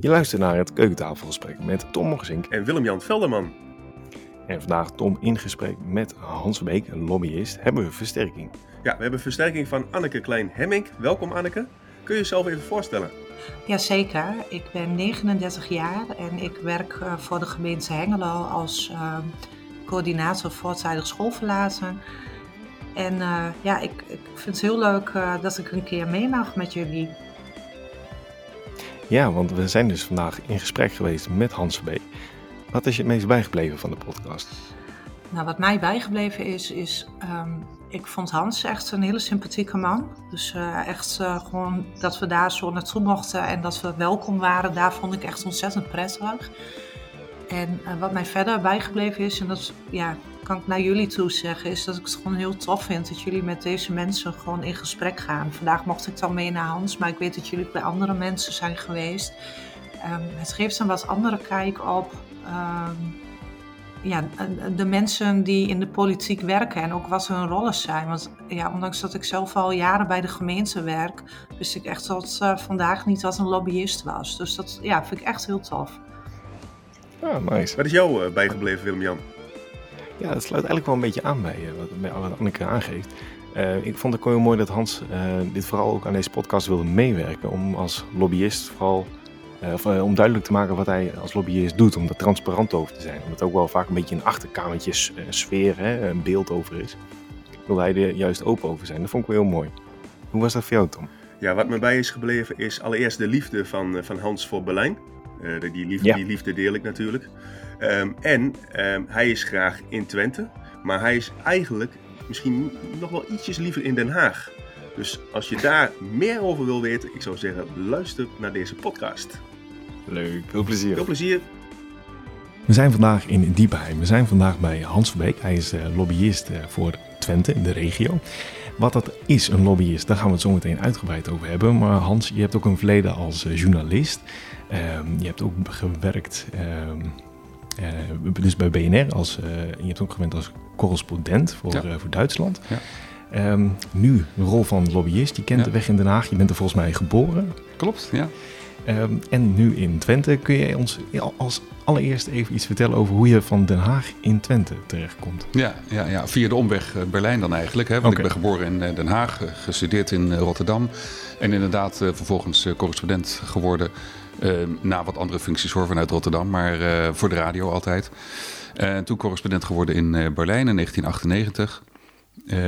Je luistert naar het keukentafelgesprek met Tom Morsink. En Willem-Jan Velderman. En vandaag Tom in gesprek met Hans Verbeek, een lobbyist, hebben we versterking. Ja, we hebben versterking van Anneke Klein-Hemmink. Welkom Anneke. Kun je jezelf even voorstellen? Jazeker, ik ben 39 jaar en ik werk eh, voor de gemeente Hengelo als uh, coördinator voortijdig schoolverlaten. En uh, ja, ik, ik, vind het heel leuk uh, dat ik een keer mee mag met jullie. Ja, want we zijn dus vandaag in gesprek geweest met Hans Verbeek. Wat is je het meest bijgebleven van de podcast? Nou, wat mij bijgebleven is, is um, ik vond Hans echt een hele sympathieke man. Dus uh, echt uh, gewoon dat we daar zo naartoe mochten en dat we welkom waren, daar vond ik echt ontzettend prettig. En uh, wat mij verder bijgebleven is, en dat ja, kan ik naar jullie toe zeggen, is dat ik het gewoon heel tof vind dat jullie met deze mensen gewoon in gesprek gaan. Vandaag mocht ik dan mee naar Hans, maar ik weet dat jullie bij andere mensen zijn geweest. Um, het geeft een wat andere kijk op um, ja, de mensen die in de politiek werken en ook wat hun rollen zijn. Want ja, ondanks dat ik zelf al jaren bij de gemeente werk, wist ik echt tot uh, vandaag niet wat een lobbyist was. Dus dat ja, vind ik echt heel tof. Ah, nice. Wat is jou uh, bijgebleven, Willem-Jan? Ja, dat sluit eigenlijk wel een beetje aan bij uh, wat, wat Anneke aangeeft. Uh, ik vond het heel mooi dat Hans uh, dit vooral ook aan deze podcast wilde meewerken. Om als lobbyist vooral uh, of, om duidelijk te maken wat hij als lobbyist doet. Om er transparant over te zijn. Omdat ook wel vaak een beetje een achterkamertjes sfeer, hè, een beeld over is. Wil hij er juist open over zijn. Dat vond ik wel heel mooi. Hoe was dat voor jou, Tom? Ja, wat me bij is gebleven is allereerst de liefde van, van Hans voor Berlijn. die, liefde, ja. die liefde deel ik natuurlijk. Um, en um, hij is graag in Twente, maar hij is eigenlijk misschien nog wel ietsjes liever in Den Haag. Dus als je daar meer over wil weten, ik zou zeggen, luister naar deze podcast. Leuk, veel plezier. Veel plezier. We zijn vandaag in Diepenheim. We zijn vandaag bij Hans Verbeek. Hij is uh, lobbyist uh, voor Twente, in de regio. Wat dat is, een lobbyist, daar gaan we het zo meteen uitgebreid over hebben. Maar Hans, je hebt ook een verleden als uh, journalist. je hebt ook gewerkt ehm, dus bij BNR, als, uh, je hebt ook gewerkt als correspondent voor, ja. uh, voor Duitsland. Ja. Um, nu de rol van lobbyist. Je kent ja. de weg in Den Haag. Je bent er volgens mij geboren. Klopt, ja. Um, en nu in Twente. Kun je ons als allereerst even iets vertellen over hoe je van Den Haag in Twente terechtkomt? Ja, ja, ja. via de omweg Berlijn dan eigenlijk. Hè? Want okay. ik ben geboren in Den Haag, gestudeerd in Rotterdam. En inderdaad vervolgens correspondent geworden na wat andere functies hoor vanuit Rotterdam, maar uh, voor de radio altijd. Uh, toen correspondent geworden in Berlijn in 1998.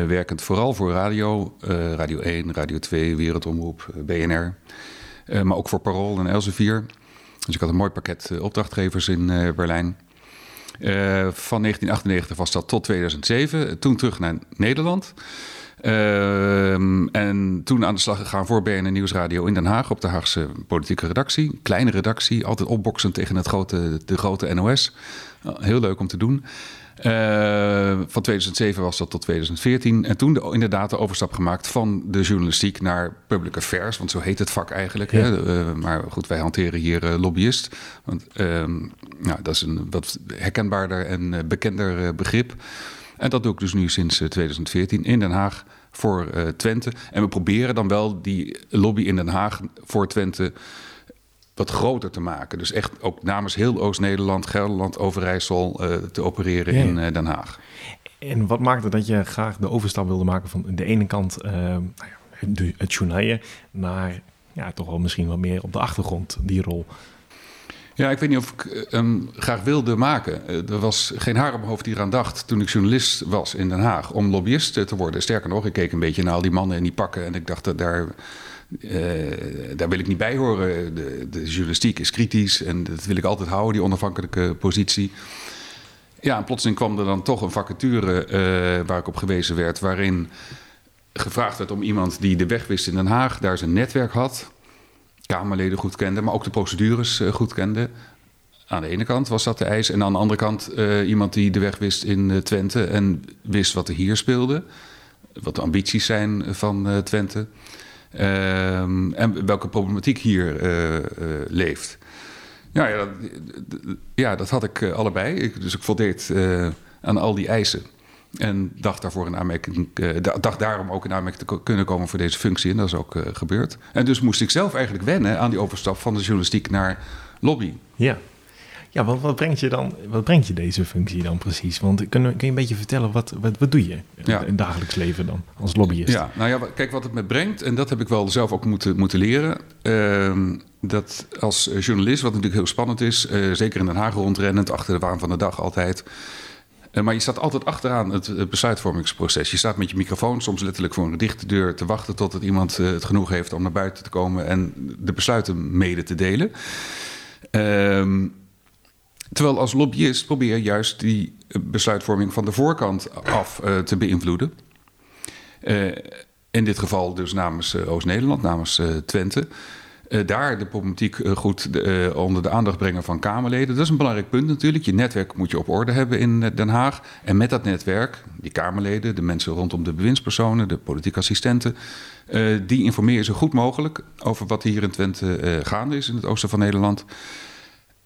werkend vooral voor radio, Radio 1, Radio 2, Wereldomroep, BNR. maar ook voor Parool en Elsevier. Dus ik had een mooi pakket opdrachtgevers in Berlijn. van 1998 was dat tot 2007. Toen terug naar Nederland. Uh, en toen aan de slag gegaan voor BNN Nieuwsradio in Den Haag op de Haagse politieke redactie. Kleine redactie, altijd opboksend tegen het grote, de grote NOS. Heel leuk om te doen. Uh, van 2007 was dat tot 2014. En toen de, inderdaad de overstap gemaakt van de journalistiek naar public affairs. Want zo heet het vak eigenlijk. Ja. Hè? Uh, maar goed, wij hanteren hier uh, lobbyist. Want nou, dat is een wat herkenbaarder en bekender begrip. En dat doe ik dus nu sinds 2014 in Den Haag voor uh, Twente. En we proberen dan wel die lobby in Den Haag voor Twente wat groter te maken. Dus echt ook namens heel Oost-Nederland, Gelderland, Overijssel uh, te opereren ja. in uh, Den Haag. En wat maakte dat je graag de overstap wilde maken van de ene kant nou ja, het journaaien naar ja, toch wel misschien wat meer op de achtergrond die rol? Ja, ik weet niet of ik hem graag wilde maken. Er was geen haar op mijn hoofd die eraan dacht toen ik journalist was in Den Haag om lobbyist te worden. Sterker nog, ik keek een beetje naar al die mannen en die pakken en ik dacht dat daar. Daar wil ik niet bij horen. De, de, journalistiek is kritisch en dat wil ik altijd houden, die onafhankelijke positie. Ja, en plotseling kwam er dan toch een vacature waar ik op gewezen werd, waarin gevraagd werd om iemand die de weg wist in Den Haag, daar zijn netwerk had. Kamerleden goed kende, maar ook de procedures uh, goed kende. Aan de ene kant was dat de eis. En aan de andere kant uh, iemand die de weg wist in uh, Twente en wist wat er hier speelde. Wat de ambities zijn van Twente. Ehm, en welke problematiek hier leeft. Ja, ja, dat, ja, dat had ik allebei. Ik, dus ik voldeed aan al die eisen. En dacht, daarvoor in aanmerking, dacht daarom ook in aanmerking te kunnen komen voor deze functie. En dat is ook gebeurd. En dus moest ik zelf eigenlijk wennen aan die overstap van de journalistiek naar lobby. Ja. Ja, wat, wat, brengt je dan, wat brengt je deze functie dan precies? Want kun, kun je een beetje vertellen, wat, wat, wat doe je in het dagelijks leven dan als lobbyist? Ja, nou ja, kijk wat het me brengt, en dat heb ik wel zelf ook moeten, moeten leren. Uh, dat als journalist, wat natuurlijk heel spannend is, uh, zeker in Den Haag rondrennend, achter de waan van de dag altijd. Uh, maar je staat altijd achteraan het, het, besluitvormingsproces. Je staat met je microfoon, soms letterlijk voor een dichte deur, te wachten totdat iemand uh, het genoeg heeft om naar buiten te komen en de besluiten mede te delen. Ehm Terwijl als lobbyist probeer je juist die besluitvorming van de voorkant af te beïnvloeden. In dit geval dus namens Oost-Nederland, namens Twente. Daar de problematiek goed onder de aandacht brengen van Kamerleden. Dat is een belangrijk punt natuurlijk. Je netwerk moet je op orde hebben in Den Haag. En met dat netwerk, die Kamerleden, de mensen rondom de bewindspersonen, de politieke assistenten. die informeer je zo goed mogelijk over wat hier in Twente gaande is in het oosten van Nederland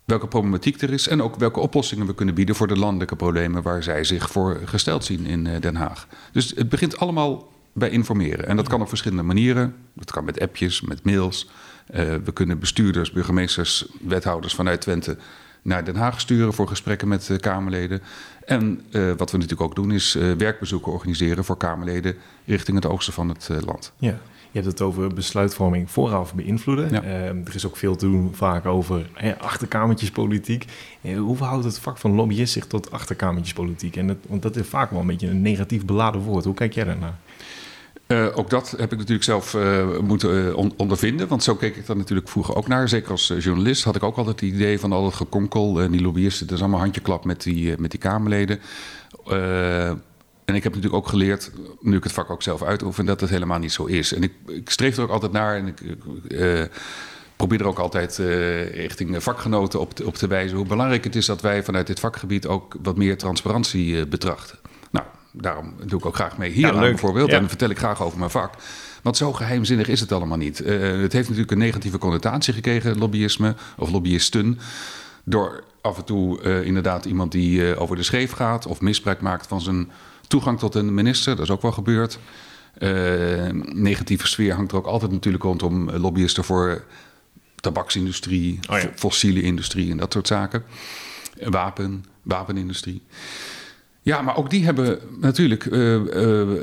welke problematiek er is en ook welke oplossingen we kunnen bieden voor de landelijke problemen waar zij zich voor gesteld zien in eh, Den Haag. Dus het begint allemaal bij informeren. En dat kan op verschillende manieren. Dat kan met appjes, met mails. Uh, we kunnen bestuurders, burgemeesters, wethouders vanuit Twente naar Den Haag sturen voor gesprekken met uh, Kamerleden. En uh, wat we natuurlijk ook doen is werkbezoeken organiseren voor Kamerleden richting het oosten van het land. Ja. Je hebt het over besluitvorming vooraf beïnvloeden. Ja. Uh, er is ook veel te doen vaak over hè, achterkamertjespolitiek. Hoe verhoudt het vak van lobbyist zich tot achterkamertjespolitiek? En dat, want dat is vaak wel een beetje een negatief beladen woord. Hoe kijk jij daarnaar? Uh, ook dat heb ik natuurlijk zelf uh, moeten uh, ondervinden. Want zo keek ik dan natuurlijk vroeger ook naar. Zeker als journalist had ik ook altijd het idee van al het gekonkel. En die lobbyisten, dat is allemaal handjeklap met die, met die Kamerleden. En ik heb natuurlijk ook geleerd, nu ik het vak ook zelf uitoefen, dat het helemaal niet zo is. En ik, ik streef er ook altijd naar en ik probeer er ook altijd richting vakgenoten op te, op te wijzen hoe belangrijk het is dat wij vanuit dit vakgebied ook wat meer transparantie betrachten. Daarom doe ik ook graag mee hier ja, bijvoorbeeld. Ja. En dan vertel ik graag over mijn vak. Want zo geheimzinnig is het allemaal niet. het heeft natuurlijk een negatieve connotatie gekregen, lobbyisme of lobbyisten. Door af en toe inderdaad iemand die over de scheef gaat of misbruik maakt van zijn Toegang tot een minister, dat is ook wel gebeurd. Negatieve sfeer hangt er ook altijd natuurlijk rondom lobbyisten voor tabaksindustrie, oh ja. fossiele industrie en dat soort zaken. Wapen, wapenindustrie. Ja, maar ook die hebben natuurlijk uh,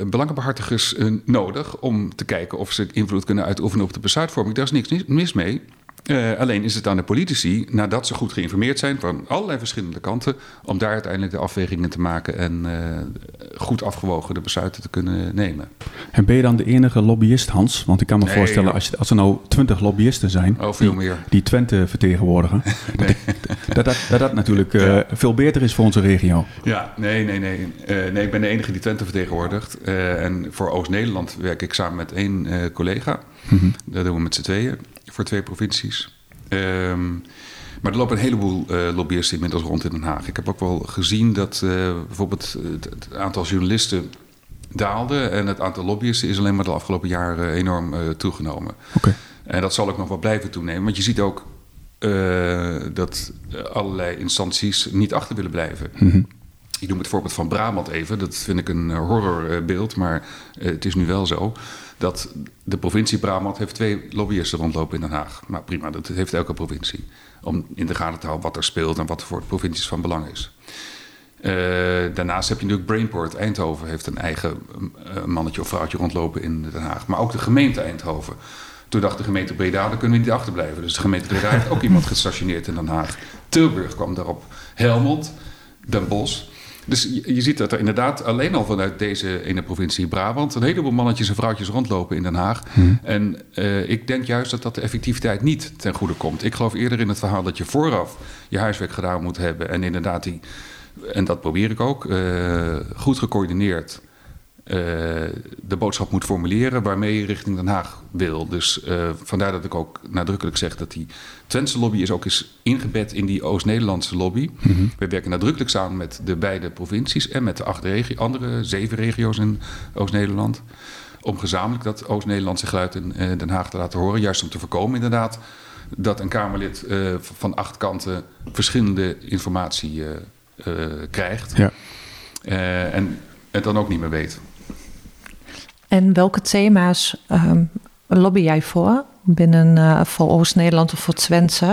belangenbehartigers nodig om te kijken of ze invloed kunnen uitoefenen op de besluitvorming. Daar is niks mis mee. Uh, alleen is het aan de politici, nadat ze goed geïnformeerd zijn van allerlei verschillende kanten, om daar uiteindelijk de afwegingen te maken en uh, goed afgewogen de besluiten te kunnen nemen. En ben je dan de enige lobbyist, Hans? Want ik kan me nee, voorstellen, als, je, als er nou twintig lobbyisten zijn oh, veel die, meer. die Twente vertegenwoordigen, nee. dat, dat, dat, dat natuurlijk uh, ja. veel beter is voor onze regio. Ja, nee, nee, nee. nee, ik ben de enige die Twente vertegenwoordigt. en voor Oost-Nederland werk ik samen met één collega. Mm -hmm. Dat doen we met z'n tweeën voor twee provincies. Um, maar er lopen een heleboel uh, lobbyisten inmiddels rond in Den Haag. Ik heb ook wel gezien dat uh, bijvoorbeeld het, het, aantal journalisten daalde. En het aantal lobbyisten is alleen maar de afgelopen jaren enorm uh, toegenomen. Okay. En dat zal ook nog wel blijven toenemen. Want je ziet ook dat allerlei instanties niet achter willen blijven. Mm -hmm. Ik noem het voorbeeld van Brabant even. Dat vind ik een horrorbeeld, maar het is nu wel zo dat de provincie Brabant heeft twee lobbyisten rondlopen in Den Haag. Nou prima, dat heeft elke provincie. Om in de gaten te houden wat er speelt en wat er voor de provincies van belang is. Uh, daarnaast heb je natuurlijk Brainport. Eindhoven heeft een eigen uh, mannetje of vrouwtje rondlopen in Den Haag. Maar ook de gemeente Eindhoven. Toen dacht de gemeente Breda, daar kunnen we niet achterblijven. Dus de gemeente Breda heeft ook iemand gestationeerd in Den Haag. Tilburg kwam daarop. Helmond, Den Bosch. Dus je, je, ziet dat er inderdaad alleen al vanuit deze ene provincie Brabant... een heleboel mannetjes en vrouwtjes rondlopen in Den Haag. Hmm. En uh, ik denk juist dat dat de effectiviteit niet ten goede komt. Ik geloof eerder in het verhaal dat je vooraf je huiswerk gedaan moet hebben... en inderdaad die, en dat probeer ik ook, uh, goed gecoördineerd uh, de boodschap moet formuleren waarmee je richting Den Haag wil. Dus uh, vandaar dat ik ook nadrukkelijk zeg dat die Twentse lobby is ook eens ingebed in die Oost-Nederlandse lobby. Mm -hmm. We werken nadrukkelijk samen met de beide provincies en met de acht regio, andere zeven regio's in Oost-Nederland. Om gezamenlijk dat Oost-Nederlandse geluid in uh, Den Haag te laten horen. Juist om te voorkomen inderdaad dat een Kamerlid van acht kanten verschillende informatie krijgt. Ja. en het dan ook niet meer weet. En welke thema's um, lobby jij voor binnen uh, voor Oost-Nederland of voor Twente?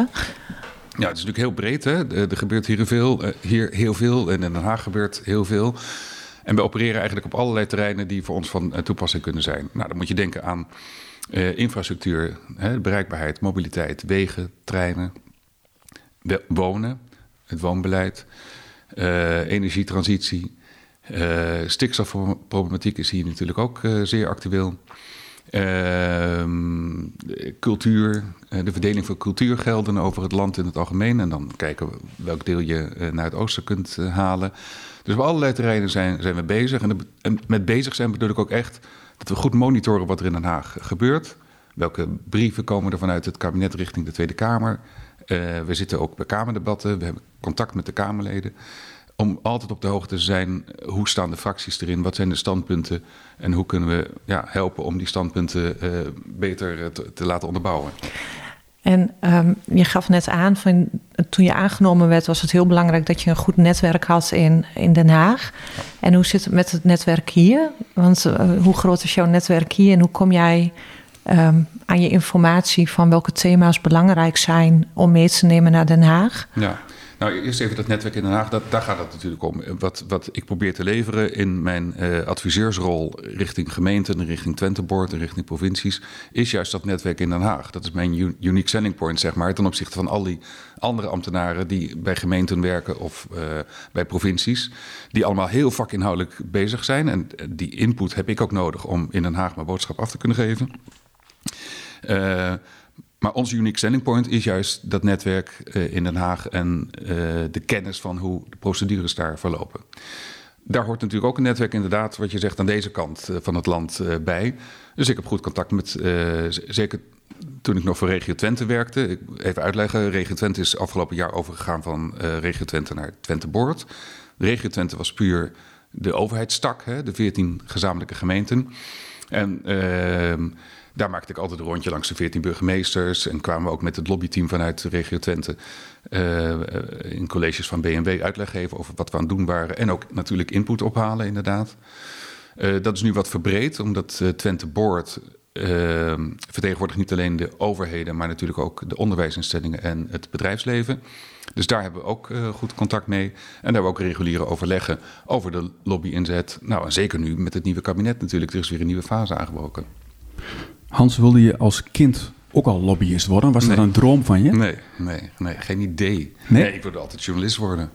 Ja, het is natuurlijk heel breed. Hè? Er gebeurt hier, veel, hier heel veel en in Den Haag gebeurt heel veel. En we opereren eigenlijk op allerlei terreinen die voor ons van toepassing kunnen zijn. Nou, dan moet je denken aan infrastructuur, hè, bereikbaarheid, mobiliteit, wegen, treinen, wonen, het woonbeleid, energietransitie. Uh, stikstofproblematiek is hier natuurlijk ook zeer actueel. Ehm, cultuur, de verdeling van cultuurgelden over het land in het algemeen. En dan kijken we welk deel je naar het oosten kunt halen. Dus op allerlei terreinen zijn, zijn we bezig. En, met bezig zijn bedoel ik ook echt dat we goed monitoren wat er in Den Haag gebeurt. Welke brieven komen er vanuit het kabinet richting de Tweede Kamer? We zitten ook bij Kamerdebatten, we hebben contact met de Kamerleden. Om altijd op de hoogte te zijn, hoe staan de fracties erin? Wat zijn de standpunten? En hoe kunnen we ja, helpen om die standpunten uh, beter te, te laten onderbouwen? En um, je gaf net aan, van, toen je aangenomen werd, was het heel belangrijk dat je een goed netwerk had in, in Den Haag. En hoe zit het met het netwerk hier? Want uh, hoe groot is jouw netwerk hier en hoe kom jij um, aan je informatie van welke thema's belangrijk zijn om mee te nemen naar Den Haag? Ja. Nou, eerst even dat netwerk in Den Haag, dat, daar gaat het natuurlijk om. Wat, wat ik probeer te leveren in mijn uh, adviseursrol richting gemeenten, richting Twente Board en richting provincies, is juist dat netwerk in Den Haag. Dat is mijn unique selling point, zeg maar, ten opzichte van al die andere ambtenaren die bij gemeenten werken of uh, bij provincies, die allemaal heel vakinhoudelijk bezig zijn. En die input heb ik ook nodig om in Den Haag mijn boodschap af te kunnen geven. Uh, maar onze unique selling point is juist dat netwerk uh, in Den Haag en uh, de kennis van hoe de procedures daar verlopen. Daar hoort natuurlijk ook een netwerk, inderdaad, wat je zegt, aan deze kant uh, van het land bij. Dus ik heb goed contact met, zeker toen ik nog voor Regio Twente werkte. Ik, even uitleggen, Regio Twente is afgelopen jaar overgegaan van Regio Twente naar Twente Board. Regio Twente was puur de overheidstak, hè, de 14 gezamenlijke gemeenten. En ehm, daar maakte ik altijd een rondje langs de 14 burgemeesters. En kwamen we ook met het lobbyteam vanuit de regio Twente uh, in colleges van BMW uitleg geven over wat we aan het doen waren. En ook natuurlijk input ophalen, inderdaad. Uh, dat is nu wat verbreed, omdat Twente Board vertegenwoordigt niet alleen de overheden, maar natuurlijk ook de onderwijsinstellingen en het bedrijfsleven. Dus daar hebben we ook goed contact mee. En daar hebben we ook reguliere overleggen over de lobby-inzet. Nou, en zeker nu met het nieuwe kabinet natuurlijk. Er is weer een nieuwe fase aangebroken. Hans, wilde je als kind ook al lobbyist worden? Was dat een droom van je? Nee, nee, nee geen idee. Nee, ik wilde altijd journalist worden.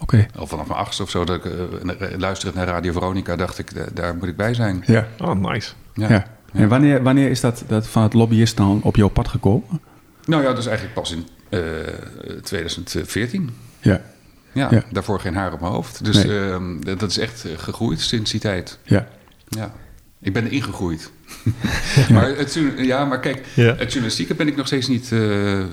Oké. Al vanaf mijn achtste of zo, dat ik uh, luisterde naar Radio Veronica, dacht ik, daar moet ik bij zijn. Ja. Oh, nice. Ja. ja. En wanneer, wanneer is dat, dat van het lobbyist dan op jouw pad gekomen? Nou ja, dat is eigenlijk pas in uh, 2014. Ja. ja. Ja, daarvoor geen haar op mijn hoofd. Dus nee. uh, dat is echt gegroeid sinds die tijd. Ja. Ja. Ik ben erin gegroeid. maar, het, ja, maar kijk, ja. het journalistieke ben ik nog steeds niet uh, uh,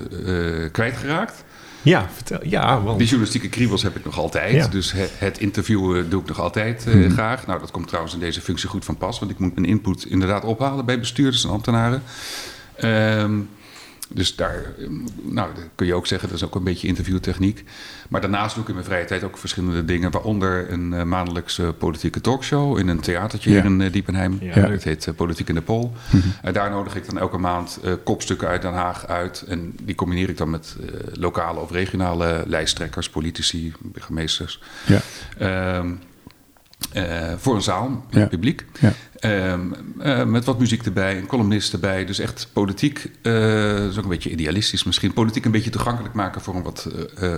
kwijtgeraakt. Ja, vertel. Ja, want... Die journalistieke kriebels heb ik nog altijd. Ja. Dus het, interviewen doe ik nog altijd uh, hmm. graag. Nou, dat komt trouwens in deze functie goed van pas. Want ik moet mijn input inderdaad ophalen bij bestuurders en ambtenaren. Um, dus daar nou, kun je ook zeggen, dat is ook een beetje interviewtechniek. Maar daarnaast doe ik in mijn vrije tijd ook verschillende dingen. Waaronder een uh, maandelijkse politieke talkshow in een theatertje ja. hier in uh, Diepenheim. Ja. Het heet uh, Politiek in de Pol. Mm -hmm. En daar nodig ik dan elke maand kopstukken uit Den Haag uit. En die combineer ik dan met lokale of regionale lijsttrekkers, politici, burgemeesters. Ja. Um, uh, voor een zaal, ja. publiek. Ja. Um, uh, met wat muziek erbij, een columnist erbij. Dus echt politiek, uh, dat is ook een beetje idealistisch misschien. Politiek een beetje toegankelijk maken voor een wat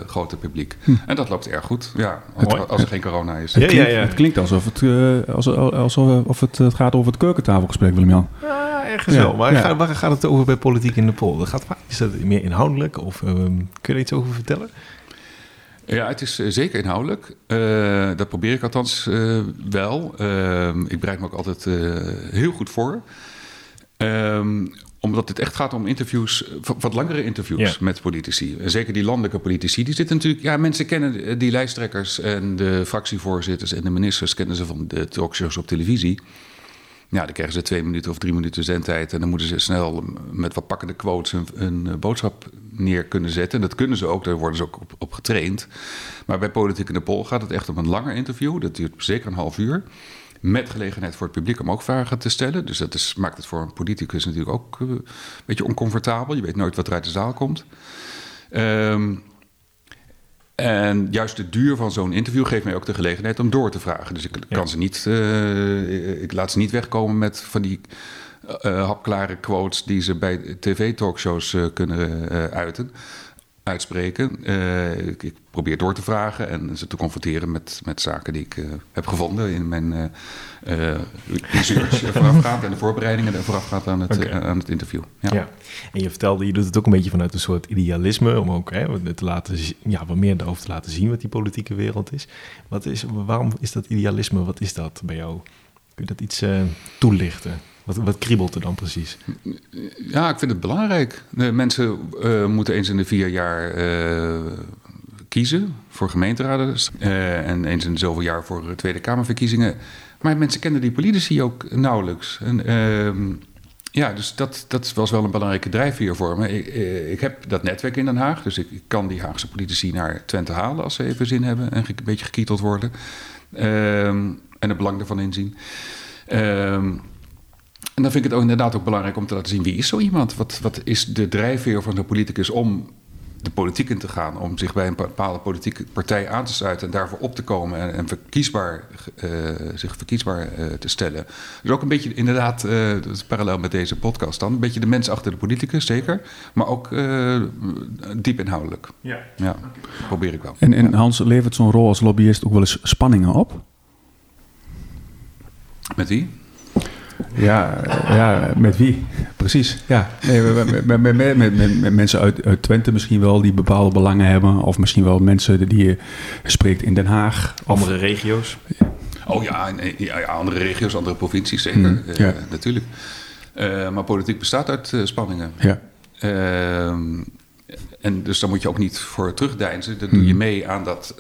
groter publiek. Hm. En dat loopt erg goed, ja, als, als er geen corona is. Het klinkt, het klinkt alsof, het, alsof, alsof het gaat over het keukentafelgesprek, Willem-Jan. Ja, ergens wel. Maar gaat, waar gaat het over bij politiek in de pol? gaat, is dat meer inhoudelijk of um, kun je er iets over vertellen? Ja, het is zeker inhoudelijk. Uh, dat probeer ik althans uh, wel. Uh, ik bereid me ook altijd heel goed voor. Ehm, omdat het echt gaat om interviews, wat langere interviews ja. met politici. Zeker die landelijke politici. Die zitten natuurlijk. Ja, mensen kennen die lijsttrekkers en de fractievoorzitters en de ministers kennen ze van de talkshows op televisie. Ja, dan krijgen ze twee minuten of drie minuten zendtijd. En dan moeten ze snel met wat pakkende quotes een, een boodschap neer kunnen zetten. En dat kunnen ze ook, daar worden ze ook op, op, getraind. Maar bij Politiek in de Pol gaat het echt om een langer interview. Dat duurt zeker een half uur. Met gelegenheid voor het publiek om ook vragen te stellen. Dus dat is, maakt het voor een politicus natuurlijk ook uh, een beetje oncomfortabel. Je weet nooit wat er uit de zaal komt. Um, en juist de duur van zo'n interview geeft mij ook de gelegenheid om door te vragen. Dus ik kan ze niet, uh, ik laat ze niet wegkomen met van die uh, hapklare quotes die ze bij tv-talkshows uh, kunnen uiten uitspreken. Uh, ik, ik, probeer door te vragen en ze te confronteren met, met zaken die ik uh, heb gevonden in mijn uh, research voorafgaand en de voorbereidingen en voorafgaand aan het, okay. aan het interview. Ja. ja. en je vertelde, je doet het ook een beetje vanuit een soort idealisme, om ook hè, te laten, ja, wat meer over te laten zien wat die politieke wereld is. Wat is. Waarom is dat idealisme, wat is dat bij jou? Kun je dat iets toelichten? Wat, kriebelt er dan precies? Ja, ik vind het belangrijk. Mensen uh, moeten eens in de vier jaar uh, kiezen voor gemeenteraden. Uh, en eens in zoveel jaar voor Tweede Kamerverkiezingen. Maar mensen kennen die politici ook nauwelijks. Ehm, ja, dus dat, dat was wel een belangrijke drijfveer voor me. Ik, ik heb dat netwerk in Den Haag. Dus ik, ik, kan die Haagse politici naar Twente halen als ze even zin hebben en een beetje gekieteld worden. Ehm, en het belang ervan inzien. Ehm, en dan vind ik het ook inderdaad ook belangrijk om te laten zien wie is zo iemand. Wat, wat is de drijfveer van zo'n politicus om de politiek in te gaan, om zich bij een bepaalde politieke partij aan te sluiten en daarvoor op te komen en, en verkiesbaar, uh, zich verkiesbaar uh, te stellen. Dus ook een beetje inderdaad, uh, dat is parallel met deze podcast dan, een beetje de mens achter de politicus, zeker, maar ook diep inhoudelijk. Ja. ja, probeer ik wel. En, en Hans, levert zo'n rol als lobbyist ook wel eens spanningen op? Met wie? Ja, ja, met wie? Precies. Ja. Nee, met, met, met, met, mensen uit, uit Twente misschien wel die bepaalde belangen hebben. Of misschien wel mensen die je spreekt in Den Haag. Andere regio's. Oh ja, ja, ja, andere regio's, andere provincies zeker. Mm, ja. uh, natuurlijk. Uh, maar politiek bestaat uit uh, spanningen. Ja. Ehm, en dus daar moet je ook niet voor terugdeinzen. Dan doe je mee aan dat,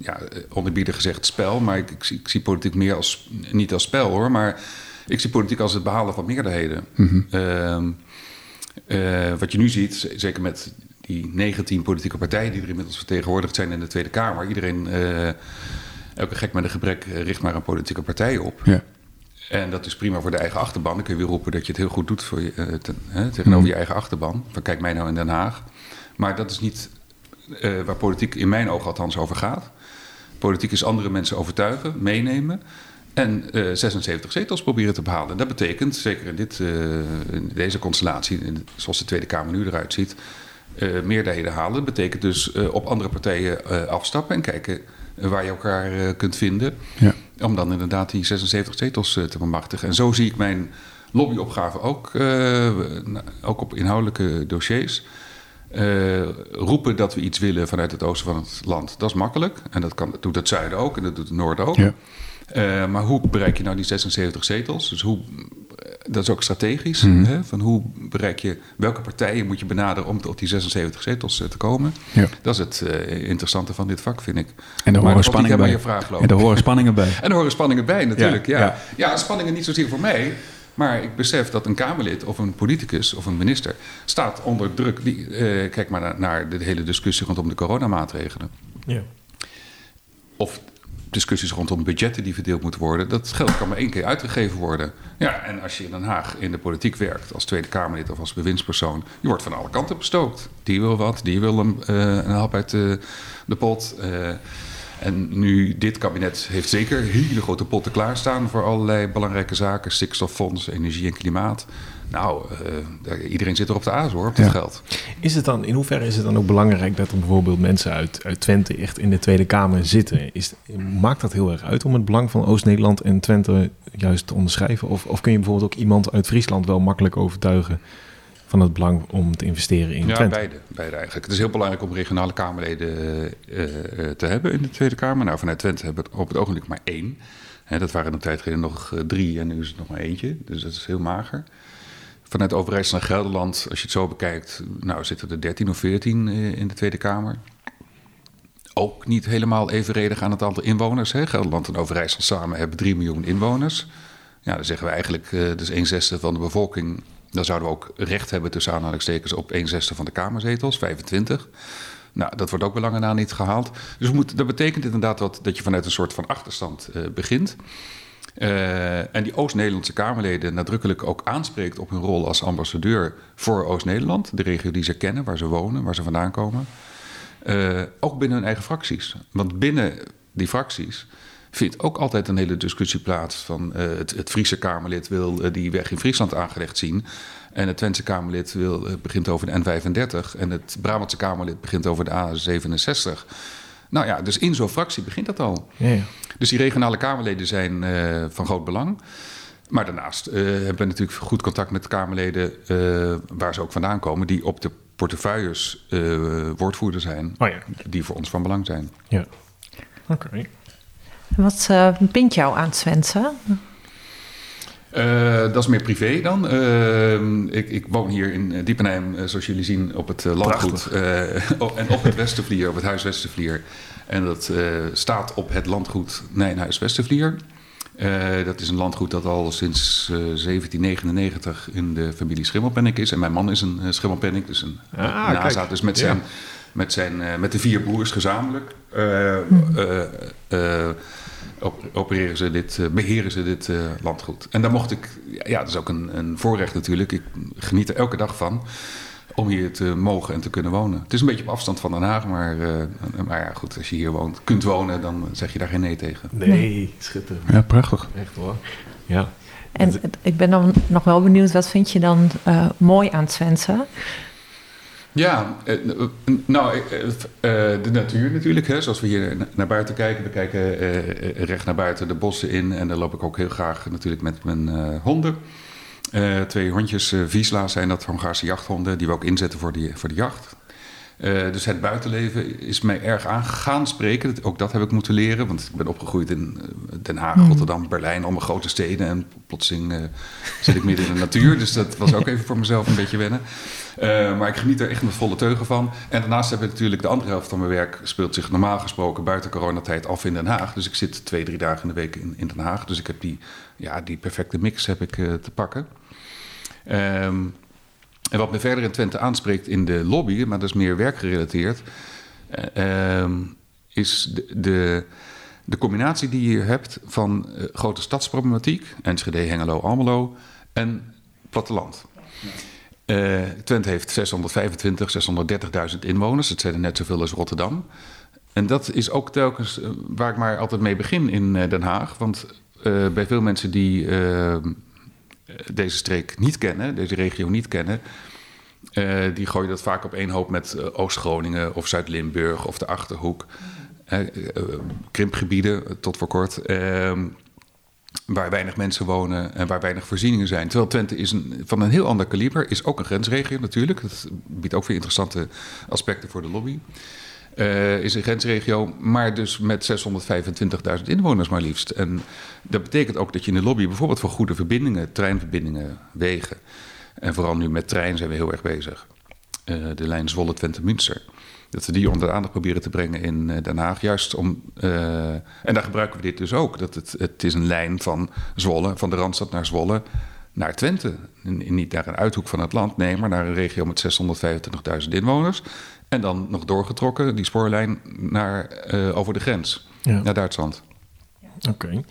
ja, onderbieden gezegd, spel. Maar ik, ik, zie, ik zie politiek meer als, niet als spel hoor, maar ik zie politiek als het behalen van meerderheden. Mm -hmm. uh, wat je nu ziet, zeker met die 19 politieke partijen die er inmiddels vertegenwoordigd zijn in de Tweede Kamer. Iedereen, uh, elke gek met een gebrek, richt maar een politieke partij op. Ja. En dat is prima voor de eigen achterban. Dan kun je weer roepen dat je het heel goed doet voor je, ten, hè, tegenover mm. je eigen achterban. Van kijk mij nou in Den Haag. Maar dat is niet waar politiek in mijn ogen althans over gaat. Politiek is andere mensen overtuigen, meenemen. En uh, eh, 76 zetels proberen te behalen. Dat betekent, zeker in, dit, uh, in deze constellatie, zoals de Tweede Kamer nu eruit ziet, uh, meerderheden halen. Dat betekent dus op andere partijen afstappen en kijken waar je elkaar kunt vinden. Ja. Om dan inderdaad die 76 zetels te bemachtigen. En zo zie ik mijn lobbyopgave ook, ook op inhoudelijke dossiers. roepen dat we iets willen vanuit het oosten van het land, dat is makkelijk. En dat, kan, dat doet het zuiden ook en dat doet het noorden ook. Ja. Uh, maar hoe bereik je nou die 76 zetels? Dus hoe, dat is ook strategisch. Mm. Hè? Van hoe bereik je, welke partijen moet je benaderen om tot die 76 zetels uh, te komen? Ja. Dat is het uh, interessante van dit vak, vind ik. En daar horen spanningen bij. en daar horen spanningen bij. en daar horen spanningen bij, natuurlijk. Ja, ja. ja. spanningen niet zozeer voor mij. Maar ik besef dat een Kamerlid of een politicus of een minister staat onder druk. Die, kijk maar naar, naar de hele discussie rondom de coronamaatregelen. Ja. Of discussies rondom budgetten die verdeeld moeten worden. Dat geld kan maar één keer uitgegeven worden. Ja, en als je in Den Haag in de politiek werkt, als Tweede Kamerlid of als bewindspersoon, je wordt van alle kanten bestookt. Die wil wat, die wil een, uh, een hap uit de, de pot. Uh, en nu, dit kabinet heeft zeker hele grote potten klaarstaan voor allerlei belangrijke zaken. Stikstoffonds, energie en klimaat. Nou, uh, iedereen zit er op de aas hoor, op dat geld. Is het dan, in hoeverre is het dan ook belangrijk dat er bijvoorbeeld mensen uit, uit Twente echt in de Tweede Kamer zitten? Is, maakt dat heel erg uit om het belang van Oost-Nederland en Twente juist te onderschrijven? Of, of kun je bijvoorbeeld ook iemand uit Friesland wel makkelijk overtuigen van het belang om te investeren in ja, Twente? Ja, beide, beide eigenlijk. Het is heel belangrijk om regionale Kamerleden uh, te hebben in de Tweede Kamer. Nou, vanuit Twente hebben we op het ogenblik maar één. dat waren een tijd geleden nog drie en nu is het nog maar eentje. Dus dat is heel mager. Vanuit Overijssel naar Gelderland, als je het zo bekijkt, nou zitten er 13 of 14 eh, in de Tweede Kamer. Ook niet helemaal evenredig aan het aantal inwoners. Hè? Gelderland en Overijssel samen hebben 3 miljoen inwoners. Ja, dan zeggen we eigenlijk, uh, dus een zesde van de bevolking. Dan zouden we ook recht hebben tussen aanhalingstekens op een zesde van de Kamerzetels, 25. Nou, dat wordt ook bij lange na niet gehaald. Dus dat betekent inderdaad dat, dat je vanuit een soort van achterstand uh, begint. Uh, en die Oost-Nederlandse Kamerleden nadrukkelijk ook aanspreekt op hun rol als ambassadeur voor Oost-Nederland, de regio die ze kennen, waar ze wonen, waar ze vandaan komen. Uh, ook binnen hun eigen fracties. Want binnen die fracties vindt ook altijd een hele discussie plaats van het, het, Friese Kamerlid wil die weg in Friesland aangelegd zien. En het Twentse Kamerlid wil, begint over de N35 en het Brabantse Kamerlid begint over de A67. Nou ja, dus in zo'n fractie begint dat al. Ja, ja. Dus die regionale Kamerleden zijn uh, van groot belang. Maar daarnaast uh, hebben we natuurlijk goed contact met Kamerleden uh, waar ze ook vandaan komen, die op de portefeuilles woordvoerder zijn, oh ja. die voor ons van belang zijn. Ja, oké. Okay. Wat bindt jou aan Twente? Uh, dat is meer privé dan. Uh, ik, ik, woon hier in Diepenheim, uh, zoals jullie zien, op het landgoed. en op het Westervlier, op het Huis Westervlier. En dat staat op het landgoed Nijnhuis Westervlier. dat is een landgoed dat al sinds 1799 in de familie Schimmelpenninck is. En mijn man is een Schimmelpenninck, dus een ah, nazaat. Dus met, zijn, ja. met, zijn, met de vier broers gezamenlijk. Hm opereren ze dit, eh, beheren ze dit uh, landgoed. En daar mocht ik, ja, dat is ook een, een voorrecht natuurlijk. Ik geniet er elke dag van om hier te mogen en te kunnen wonen. Het is een beetje op afstand van Den Haag, maar, uh, maar ja, goed, als je hier woont, kunt wonen, dan zeg je daar geen nee tegen. Nee, schitterend. Ja, prachtig. Echt hoor. Ja. En ik ben dan nog wel benieuwd, wat vind je dan uh, mooi aan Twente? Ja, eh, nou, eh, eh, de natuur natuurlijk. Hè, zoals we hier naar buiten kijken. We kijken recht naar buiten de bossen in. En daar loop ik ook heel graag natuurlijk met mijn honden. twee hondjes, Wiesla zijn dat, Hongaarse jachthonden. Die we ook inzetten voor, die, voor de jacht. Uh, dus het buitenleven is mij erg aangegaan spreken. Ook dat heb ik moeten leren. Want ik ben opgegroeid in Den Haag, mm. Rotterdam, Berlijn, allemaal grote steden. En plotseling zit ik midden in de natuur. Dus dat was ook even voor mezelf een beetje wennen. Uh, maar ik geniet er echt met volle teugen van. En daarnaast heb ik natuurlijk de andere helft van mijn werk... speelt zich normaal gesproken buiten coronatijd af in Den Haag. Dus ik zit twee, drie dagen in de week in, Den Haag. Dus ik heb die, ja, die perfecte mix heb ik te pakken. Um, en wat me verder in Twente aanspreekt in de lobby, maar dat is meer werkgerelateerd, uh, is de, de, de, combinatie die je hier hebt van grote stadsproblematiek, Enschede, Hengelo, Almelo, en platteland. Uh, Twente heeft 625, 630.000 inwoners. Dat zijn er net zoveel als Rotterdam. En dat is ook telkens waar ik maar altijd mee begin in Den Haag. Want bij veel mensen die ehm, deze streek niet kennen, deze regio niet kennen, die gooien dat vaak op één hoop met Oost-Groningen of Zuid-Limburg of de Achterhoek. Krimpgebieden tot voor kort. Waar weinig mensen wonen en waar weinig voorzieningen zijn. Terwijl Twente is een, van een heel ander kaliber, is ook een grensregio natuurlijk. Dat biedt ook weer interessante aspecten voor de lobby. is een grensregio, maar dus met 625.000 inwoners maar liefst. En dat betekent ook dat je in de lobby bijvoorbeeld voor goede verbindingen, treinverbindingen, wegen en vooral nu met trein zijn we heel erg bezig. Uh, de lijn Zwolle-Twente-Münster. Dat we die onder de aandacht proberen te brengen in uh, Den Haag. Juist om. Uh, en daar gebruiken we dit dus ook. Dat het, het is een lijn van Zwolle, van de Randstad naar Zwolle, naar Twente. En, niet naar een uithoek van het land, nee, maar naar een regio met 625.000 inwoners. En dan nog doorgetrokken, die spoorlijn, naar, over de grens, ja. naar Duitsland. Oké.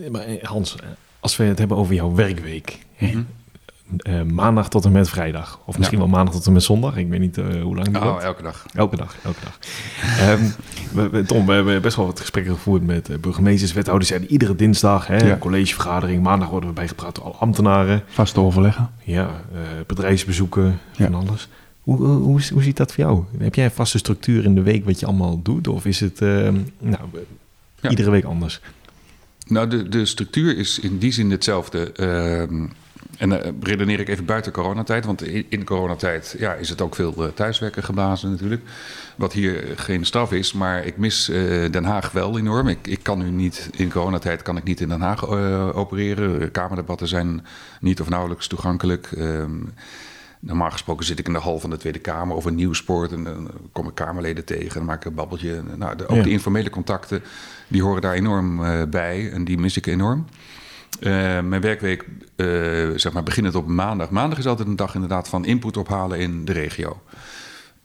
Okay. Hans, als we het hebben over jouw werkweek. Mm uh, maandag tot en met vrijdag. Of misschien wel maandag tot en met zondag. Ik weet niet uh, hoe lang die Oh, elke dag. Elke dag, elke dag. um, we, Tom, we hebben best wel wat gesprekken gevoerd met uh, burgemeesters, wethouders. En iedere dinsdag, hè, ja. collegevergadering. Maandag worden we bijgepraat door alle ambtenaren. Vaste overleggen. Ja, bedrijfsbezoeken, ja. van alles. Hoe, hoe, hoe, ziet dat voor jou? Heb jij een vaste structuur in de week wat je allemaal doet? Of is het ehm, nou, iedere week anders? Nou, de, de structuur is in die zin hetzelfde. Ehm, en uh, redeneer ik even buiten coronatijd, want in, in coronatijd ja, is het ook veel uh, thuiswerken geblazen natuurlijk. Wat hier geen straf is, maar ik mis uh, Den Haag wel enorm. Ik, ik kan nu niet, in coronatijd kan ik niet in Den Haag opereren. Kamerdebatten zijn niet of nauwelijks toegankelijk. Um, Normaal gesproken zit ik in de hal van de Tweede Kamer of een nieuwsport en dan kom ik Kamerleden tegen en maak ik een babbeltje. Nou, de, ook de informele contacten, die horen daar enorm bij en die mis ik enorm. Mijn werkweek, zeg maar, begint op maandag. Maandag is altijd een dag inderdaad van input ophalen in de regio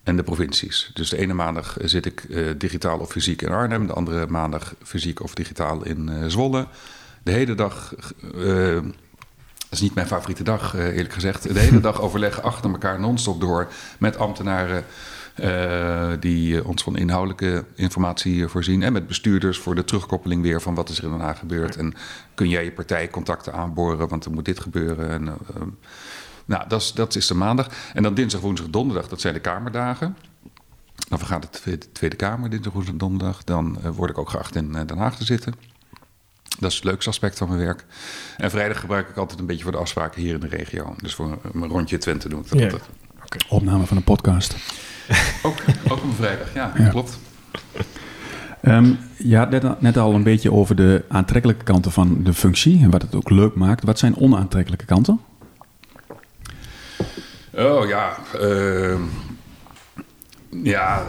en de provincies. Dus de ene maandag zit ik digitaal of fysiek in Arnhem, de andere maandag fysiek of digitaal in Zwolle. De hele dag dat is niet mijn favoriete dag, eh, eerlijk gezegd. De hele dag overleggen achter elkaar non-stop door met ambtenaren uh, die ons van inhoudelijke informatie voorzien. En met bestuurders voor de terugkoppeling weer van wat is er in Den Haag gebeurd. En kun jij je partijcontacten aanboren, want er moet dit gebeuren. En, uh, nou, dat is, dat is de maandag. En dan dinsdag, woensdag, donderdag, dat zijn de Kamerdagen. Dan vergaat de Tweede Kamer dinsdag, woensdag, donderdag. Dan word ik ook geacht in Den Haag te zitten. Dat is het leukste aspect van mijn werk. En vrijdag gebruik ik altijd een beetje voor de afspraken hier in de regio. Dus voor mijn rondje Twente doen dat altijd. Opname van een podcast. Ook, ook op vrijdag, ja, klopt. Um, ja, net, net, al een beetje over de aantrekkelijke kanten van de functie en wat het ook leuk maakt. Wat zijn onaantrekkelijke kanten? Oh ja, uh, ja,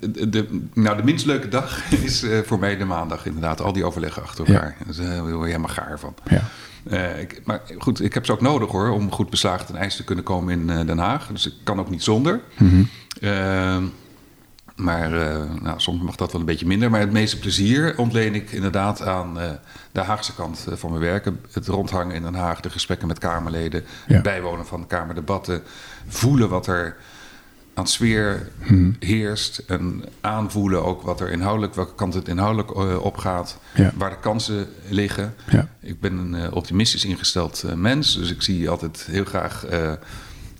de, de, nou, de minst leuke dag is uh, voor mij de maandag inderdaad. Al die overleggen achter elkaar. Ja. Daar word je helemaal gaar van. Ja. Uh, ik, maar goed, ik heb ze ook nodig hoor, om goed beslagen ten ijs te kunnen komen in Den Haag. Dus ik kan ook niet zonder. Mm -hmm. maar nou, soms mag dat wel een beetje minder. Maar het meeste plezier ontleen ik inderdaad aan de Haagse kant van mijn werk. Het rondhangen in Den Haag, de gesprekken met Kamerleden, ja. het bijwonen van Kamerdebatten, voelen wat er aan sfeer hmm. heerst. En aanvoelen ook wat er inhoudelijk, welke kant het inhoudelijk uh, op gaat. Waar de kansen liggen. Ja. Ik ben een uh, optimistisch ingesteld uh, mens. Dus ik zie altijd heel graag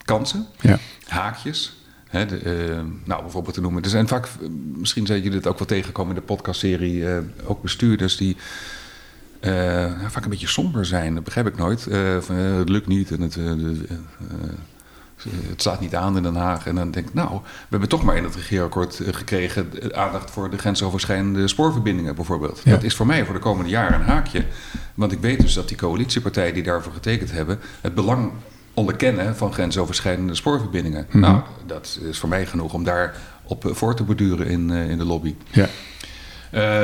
kansen. Ja. Haakjes. Hè, de, nou, bijvoorbeeld te noemen. Er zijn vaak, misschien zijn jullie het ook wel tegenkomen in de podcastserie, ook bestuurders die vaak een beetje somber zijn. Dat begrijp ik nooit. Van, het lukt niet en het het staat niet aan in Den Haag. En dan denk ik, nou, we hebben toch maar in het regeerakkoord eh, gekregen aandacht voor de grensoverschrijdende spoorverbindingen bijvoorbeeld. Dat is voor mij voor de komende jaren een haakje. Want ik weet dus dat die coalitiepartijen die daarvoor getekend hebben, het belang onderkennen van grensoverschrijdende spoorverbindingen. Mhm. Nou, dat is voor mij genoeg om daar op eh, voor te borduren in, eh, in de lobby. Ja.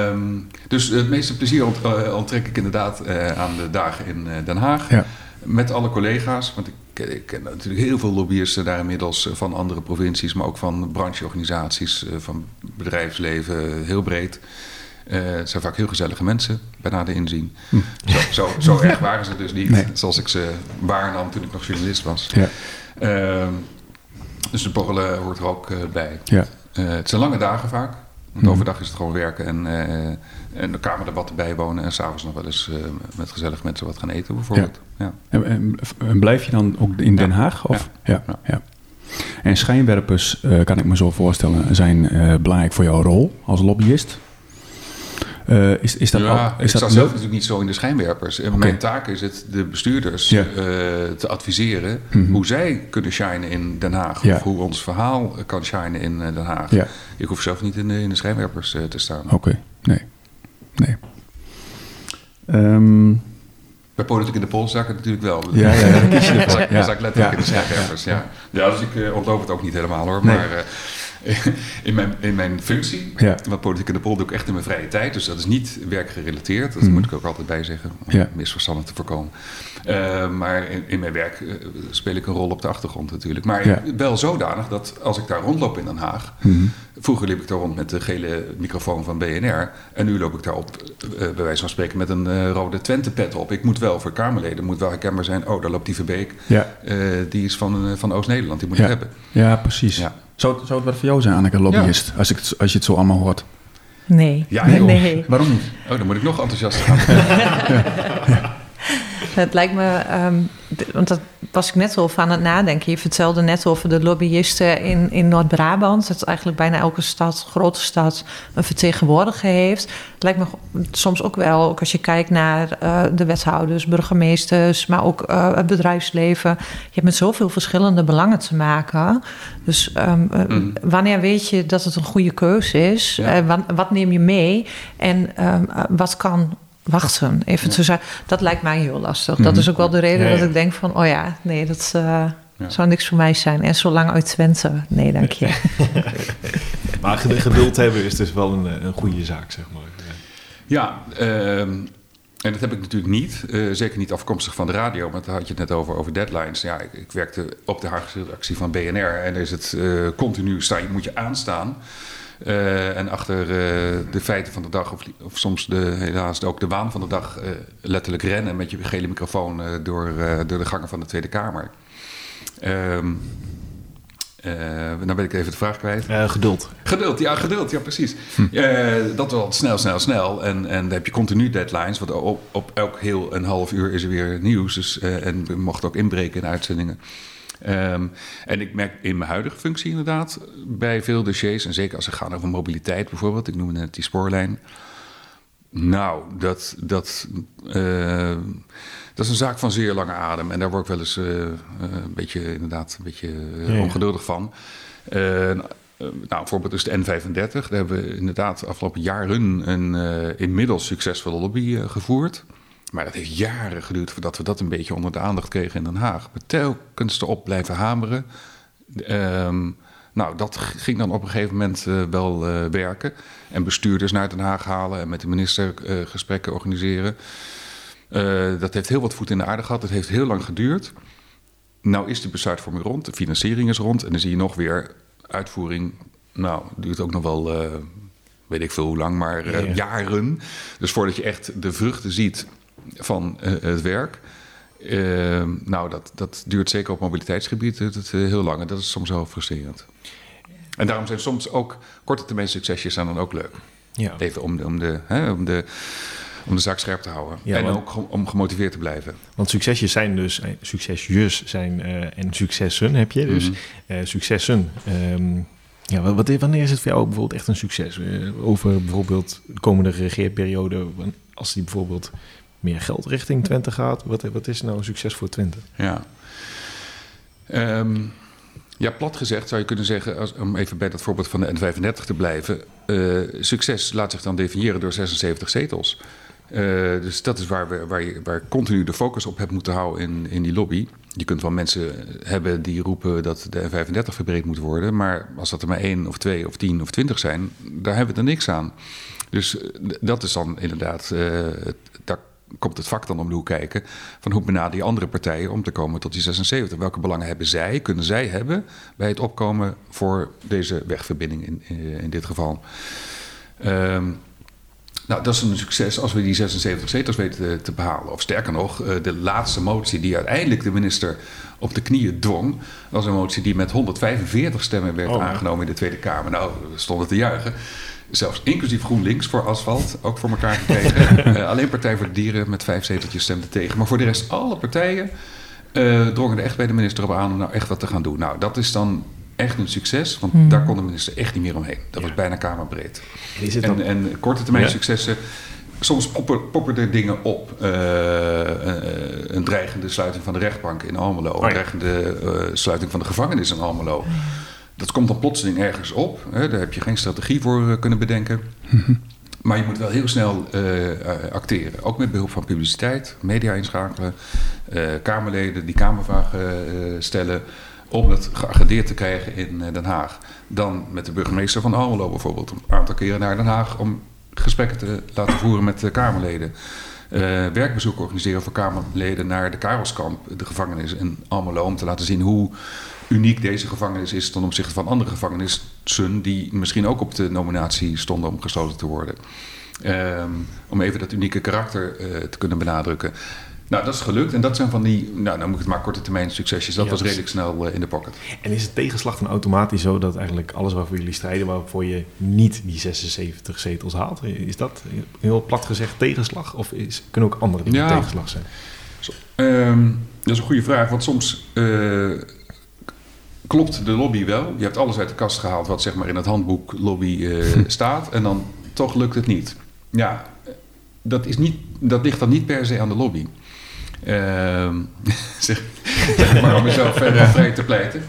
Um, dus het meeste plezier ont, onttrek ik inderdaad uh, aan de dagen in Den Haag. Ja. Met alle collega's, want ik ik ken natuurlijk heel veel lobbyisten daar inmiddels eh, van andere provincies, maar ook van brancheorganisaties, eh, van bedrijfsleven, heel breed. Uh, het zijn vaak heel gezellige mensen, bij nader inzien. Hm. Zo, zo, zo, erg waren ze dus niet, zoals ik ze waarnam toen ik nog journalist was. Ja. Uh, dus de borrelen hoort er ook bij. Ja. het zijn lange dagen vaak. Want hm. overdag is het gewoon werken en, uh, en de kamerdebatten bijwonen. En s'avonds nog wel eens uh, met gezellig mensen wat gaan eten bijvoorbeeld. Ja. ja. En, en, blijf je dan ook in Den Haag? Of? Ja. ja. En schijnwerpers, uh, kan ik me zo voorstellen, zijn belangrijk voor jouw rol als lobbyist. Uh, is, is dat ja, al, is ik sta zelf natuurlijk niet zo in de schijnwerpers. Okay. Mijn taak is het de bestuurders ja. uh, te adviseren mm -hmm. hoe zij kunnen shinen in Den Haag. Ja. Of hoe ons verhaal kan shinen in Den Haag. Ik hoef zelf niet in de, in de schijnwerpers uh, te staan. Oké, nee. nee. Um, bij Politiek in de Pols zag ik het natuurlijk wel. Ja, ja, ja. kies je ervoor. Ja, letterlijk in de schijnwerpers. Ja. Ja. dus ik ontloof het ook niet helemaal hoor. Nee. Maar in mijn, in mijn functie. Ja. Want politiek in de pol doe ik echt in mijn vrije tijd. Dus dat is niet werkgerelateerd. Dat mm. moet ik ook altijd bij zeggen. Om ja. misverstanden te voorkomen. Uh, maar in, in, mijn werk uh, speel ik een rol op de achtergrond natuurlijk. Maar ja. wel zodanig dat als ik daar rondloop in Den Haag. Mm. Vroeger liep ik daar rond met de gele microfoon van BNR. En nu loop ik daar op, uh, bij wijze van spreken, met een rode Twente-pet op. Ik moet wel voor Kamerleden, moet wel herkenbaar zijn. Oh, daar loopt die Verbeek. Ja. die is van, van Oost-Nederland, die moet ik hebben. Ja, precies. Ja. Zou, zou het wat voor jou zijn, Anneke, lobbyist? Als, ik, als je het zo allemaal hoort. Nee. Ja, nee. nee. Waarom niet? Oh, dan moet ik nog enthousiast gaan. ja. Het lijkt me, um, want dat was ik net al aan het nadenken. Je vertelde net over de lobbyisten in, in Noord-Brabant. Dat eigenlijk bijna elke stad, grote stad, een vertegenwoordiger heeft. Het lijkt me soms ook wel, ook als je kijkt naar uh, de wethouders, burgemeesters, maar ook uh, het bedrijfsleven. Je hebt met zoveel verschillende belangen te maken. Dus um, mm. wanneer weet je dat het een goede keuze is? Ja. Wat, wat, neem je mee? En um, wat kan wachten. Even ja. zeggen, dat lijkt mij heel lastig. Dat mhm. is ook wel de reden dat ik denk van, oh ja, nee, dat uh, zou niks voor mij zijn. En zo lang uit Twente, nee, dank je. maar geduld hebben is dus wel een, een goede zaak, zeg maar. Ja, uh, En dat heb ik natuurlijk niet. Uh, zeker niet afkomstig van de radio. Maar daar had je het net over, over deadlines. Ja, ik, ik werkte op de Haagse redactie van BNR. En is het uh, continu staan, je moet je aanstaan. Uh, en achter de feiten van de dag, of, of, soms de, helaas ook de waan van de dag, letterlijk rennen met je gele microfoon door, door de gangen van de Tweede Kamer. Um, nou ben ik even de vraag kwijt. Geduld. Geduld, ja, geduld, ja, precies. Hm. Dat wel snel, snel, snel. En, en dan heb je continu deadlines. Want op, op elk heel een half uur is er weer nieuws. Dus, en we mochten ook inbreken in uitzendingen. Um, en ik merk in mijn huidige functie inderdaad bij veel dossiers, en zeker als het gaat over mobiliteit bijvoorbeeld, ik noemde net die spoorlijn. Nou, dat, dat, dat is een zaak van zeer lange adem. En daar word ik wel eens uh, een beetje, inderdaad, een beetje uh, ongeduldig van. nou, bijvoorbeeld is de N35. Daar hebben we inderdaad afgelopen jaren een inmiddels succesvolle lobby gevoerd. Maar dat heeft jaren geduurd voordat we dat een beetje onder de aandacht kregen in Den Haag. We telkens erop blijven hameren. Ehm, nou, dat ging dan op een gegeven moment wel werken. En bestuurders naar Den Haag halen en met de minister gesprekken organiseren. Dat heeft heel wat voet in de aarde gehad. Het heeft heel lang geduurd. Nou is de besluitvorming rond, de financiering is rond. En dan zie je nog weer uitvoering. Nou, duurt ook nog wel, weet ik veel hoe lang, maar ja. jaren. Dus voordat je echt de vruchten ziet van het werk. nou, dat, dat duurt zeker op mobiliteitsgebied het, heel lang. En dat is soms wel frustrerend. En daarom zijn soms ook korte termijn succesjes zijn dan ook leuk. Ja. Even om de, om de, hè, om de om de zaak scherp te houden. en ook om gemotiveerd te blijven. Want succesjes zijn dus, eh, succesjes zijn uh, en successen heb je. Dus mm successen. Um, ja, wat, wanneer is het voor jou bijvoorbeeld echt een succes? over bijvoorbeeld de komende regeerperiode, als die bijvoorbeeld meer geld richting Twente gaat. Wat, wat is nou een succes voor Twente? Ja. Um, ja, plat gezegd zou je kunnen zeggen, als, om even bij dat voorbeeld van de N35 te blijven. Uh, succes laat zich dan definiëren door 76 zetels. Uh, dus dat is waar, we, waar je waar continu de focus op hebt moeten houden in, in die lobby. Je kunt wel mensen hebben die roepen dat de N35 verbreed moet worden. Maar als dat er maar één of twee of tien of twintig zijn, daar hebben we er niks aan. Dus eh, dat is dan inderdaad, uh, daar komt het vak dan om de hoek kijken. Van hoe benaderen die andere partijen om te komen tot die 76? Welke belangen hebben zij, kunnen zij hebben bij het opkomen voor deze wegverbinding in, in, in dit geval? Um, nou, dat is een succes als we die 76 zetels weten te, behalen. Of sterker nog, eh, de laatste motie die uiteindelijk de minister op de knieën dwong, was een motie die met 145 stemmen werd oh, aangenomen in de Tweede Kamer. Nou, we stonden te juichen. Zelfs inclusief GroenLinks voor asfalt, ook voor elkaar gekregen. uh, alleen Partij voor de Dieren met vijf zeteltjes stemde tegen. Maar voor de rest, alle partijen uh, drongen er echt bij de minister op aan om nou echt wat te gaan doen. Nou, dat is dan echt een succes, want hmm. daar kon de minister echt niet meer omheen. Dat was bijna kamerbreed. En, en, korte termijn successen, soms poppen, er dingen op. Uh, een dreigende sluiting van de rechtbank in Almelo, oh, een dreigende uh, sluiting van de gevangenis in Almelo. Dat komt dan plotseling ergens op. Hè? Daar heb je geen strategie voor kunnen bedenken. Mhm. Maar je moet wel heel snel acteren. Ook met behulp van publiciteit, media inschakelen, Kamerleden die Kamervragen stellen om het geagendeerd te krijgen in eh, Den Haag. Dan met de burgemeester van Almelo bijvoorbeeld. Een aantal keren naar Den Haag om gesprekken te laten voeren met de Kamerleden. Uh, werkbezoek organiseren voor Kamerleden naar de Karelskamp, de gevangenis in Almelo. Om te laten zien hoe uniek deze gevangenis is ten opzichte van andere gevangenissen die misschien ook op de nominatie stonden om gesloten te worden. Um, om even dat unieke karakter uh, te kunnen benadrukken. Nou, dat is gelukt. En dat zijn van die, nou, dan moet ik het maar korte termijn succesjes. Dat was redelijk snel uh, in de pocket. En is het tegenslag dan automatisch zo dat eigenlijk alles waarvoor jullie strijden, waarvoor je niet die 76 zetels haalt? Is dat heel plat gezegd tegenslag? Of is, kunnen ook andere dingen tegenslag zijn? Um, dat is een goede vraag, want soms uh, klopt de lobby wel. Je hebt alles uit de kast gehaald wat zeg maar in het handboek lobby uh, staat. En dan toch lukt het niet. Ja, dat, is niet, dat ligt dan niet per se aan de lobby. Uh, zeg, maar om mezelf verder vrij te pleiten.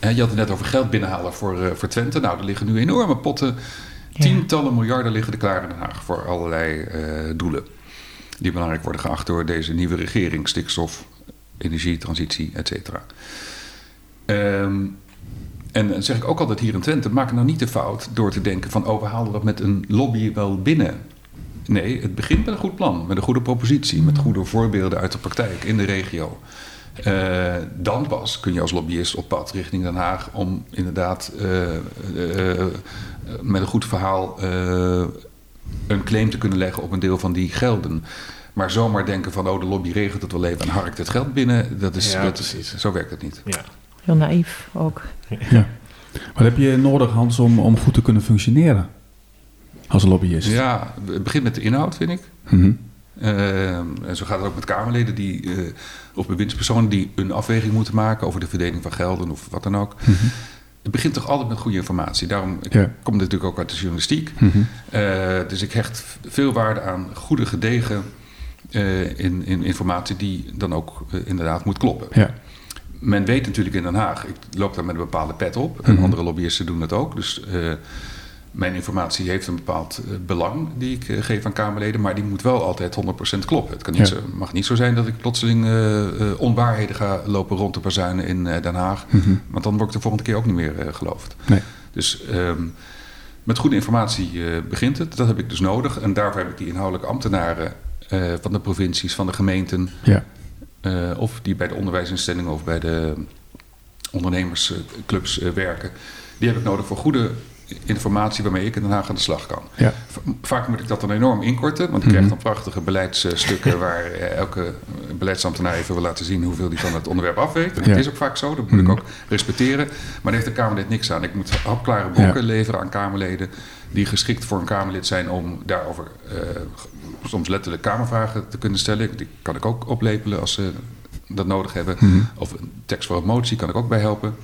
Ja. Je had het net over geld binnenhalen voor, uh, voor Twente. Nou, er liggen nu enorme potten. Tientallen miljarden liggen er klaar in Den Haag voor allerlei uh, doelen. Die belangrijk worden geacht door deze nieuwe regering. Stikstof, energietransitie, et cetera. Um, en zeg ik ook altijd hier in Twente, maak nou niet de fout door te denken van... oh, we halen dat met een lobby wel binnen. Nee, het begint met een goed plan, met een goede propositie, met goede voorbeelden uit de praktijk in de regio. Uh, dan pas kun je als lobbyist op pad richting Den Haag om inderdaad uh, uh, met een goed verhaal een claim te kunnen leggen op een deel van die gelden. Maar zomaar denken van, oh, de lobby regelt het wel even en harkt het geld binnen, dat is, ja, precies. zo werkt het niet. Ja. Heel naïef ook. Ja. Wat heb je nodig, Hans, om, om goed te kunnen functioneren als lobbyist? Ja, het begint met de inhoud, vind ik. Mm en zo gaat het ook met Kamerleden die, uh, of bewindspersonen die een afweging moeten maken over de verdeling van gelden of wat dan ook. Mhm. Het begint toch altijd met goede informatie. Daarom ja. komt het natuurlijk ook uit de journalistiek. Mhm. Eh, dus ik hecht veel waarde aan goede, gedegen uh, in, in, informatie die dan ook inderdaad moet kloppen. Ja men weet natuurlijk in Den Haag, ik loop daar met een bepaalde pet op. En mhm. andere lobbyisten doen dat ook. Dus uh, mijn informatie heeft een bepaald uh, belang die ik uh, geef aan Kamerleden. Maar die moet wel altijd 100% kloppen. Het kan niet zo, mag niet zo zijn dat ik plotseling onwaarheden ga lopen rond te bazuinen in Den Haag. Mm -hmm. Want dan word ik de volgende keer ook niet meer geloofd. Nee. Dus um, met goede informatie begint het. Dat heb ik dus nodig. En daarvoor heb ik die inhoudelijke ambtenaren van de provincies, van de gemeenten... Ja of die bij de onderwijsinstellingen of bij de ondernemersclubs werken. Die heb ik nodig voor goede informatie waarmee ik in Den Haag aan de slag kan. Ja. Vaak moet ik dat dan enorm inkorten, want ik krijg mhm. dan prachtige beleidsstukken waar eh, elke beleidsambtenaar even wil laten zien hoeveel die van het onderwerp afweegt. En dat is ook vaak zo, dat moet ik mhm. ook respecteren. Maar daar heeft de Kamerlid niks aan. Ik moet hapklare boeken leveren aan Kamerleden die geschikt voor een Kamerlid zijn om daarover uh, soms letterlijk Kamervragen te kunnen stellen. Die kan ik ook oplepelen als ze dat nodig hebben. Mhm. Of een tekst voor een motie kan ik ook bij helpen.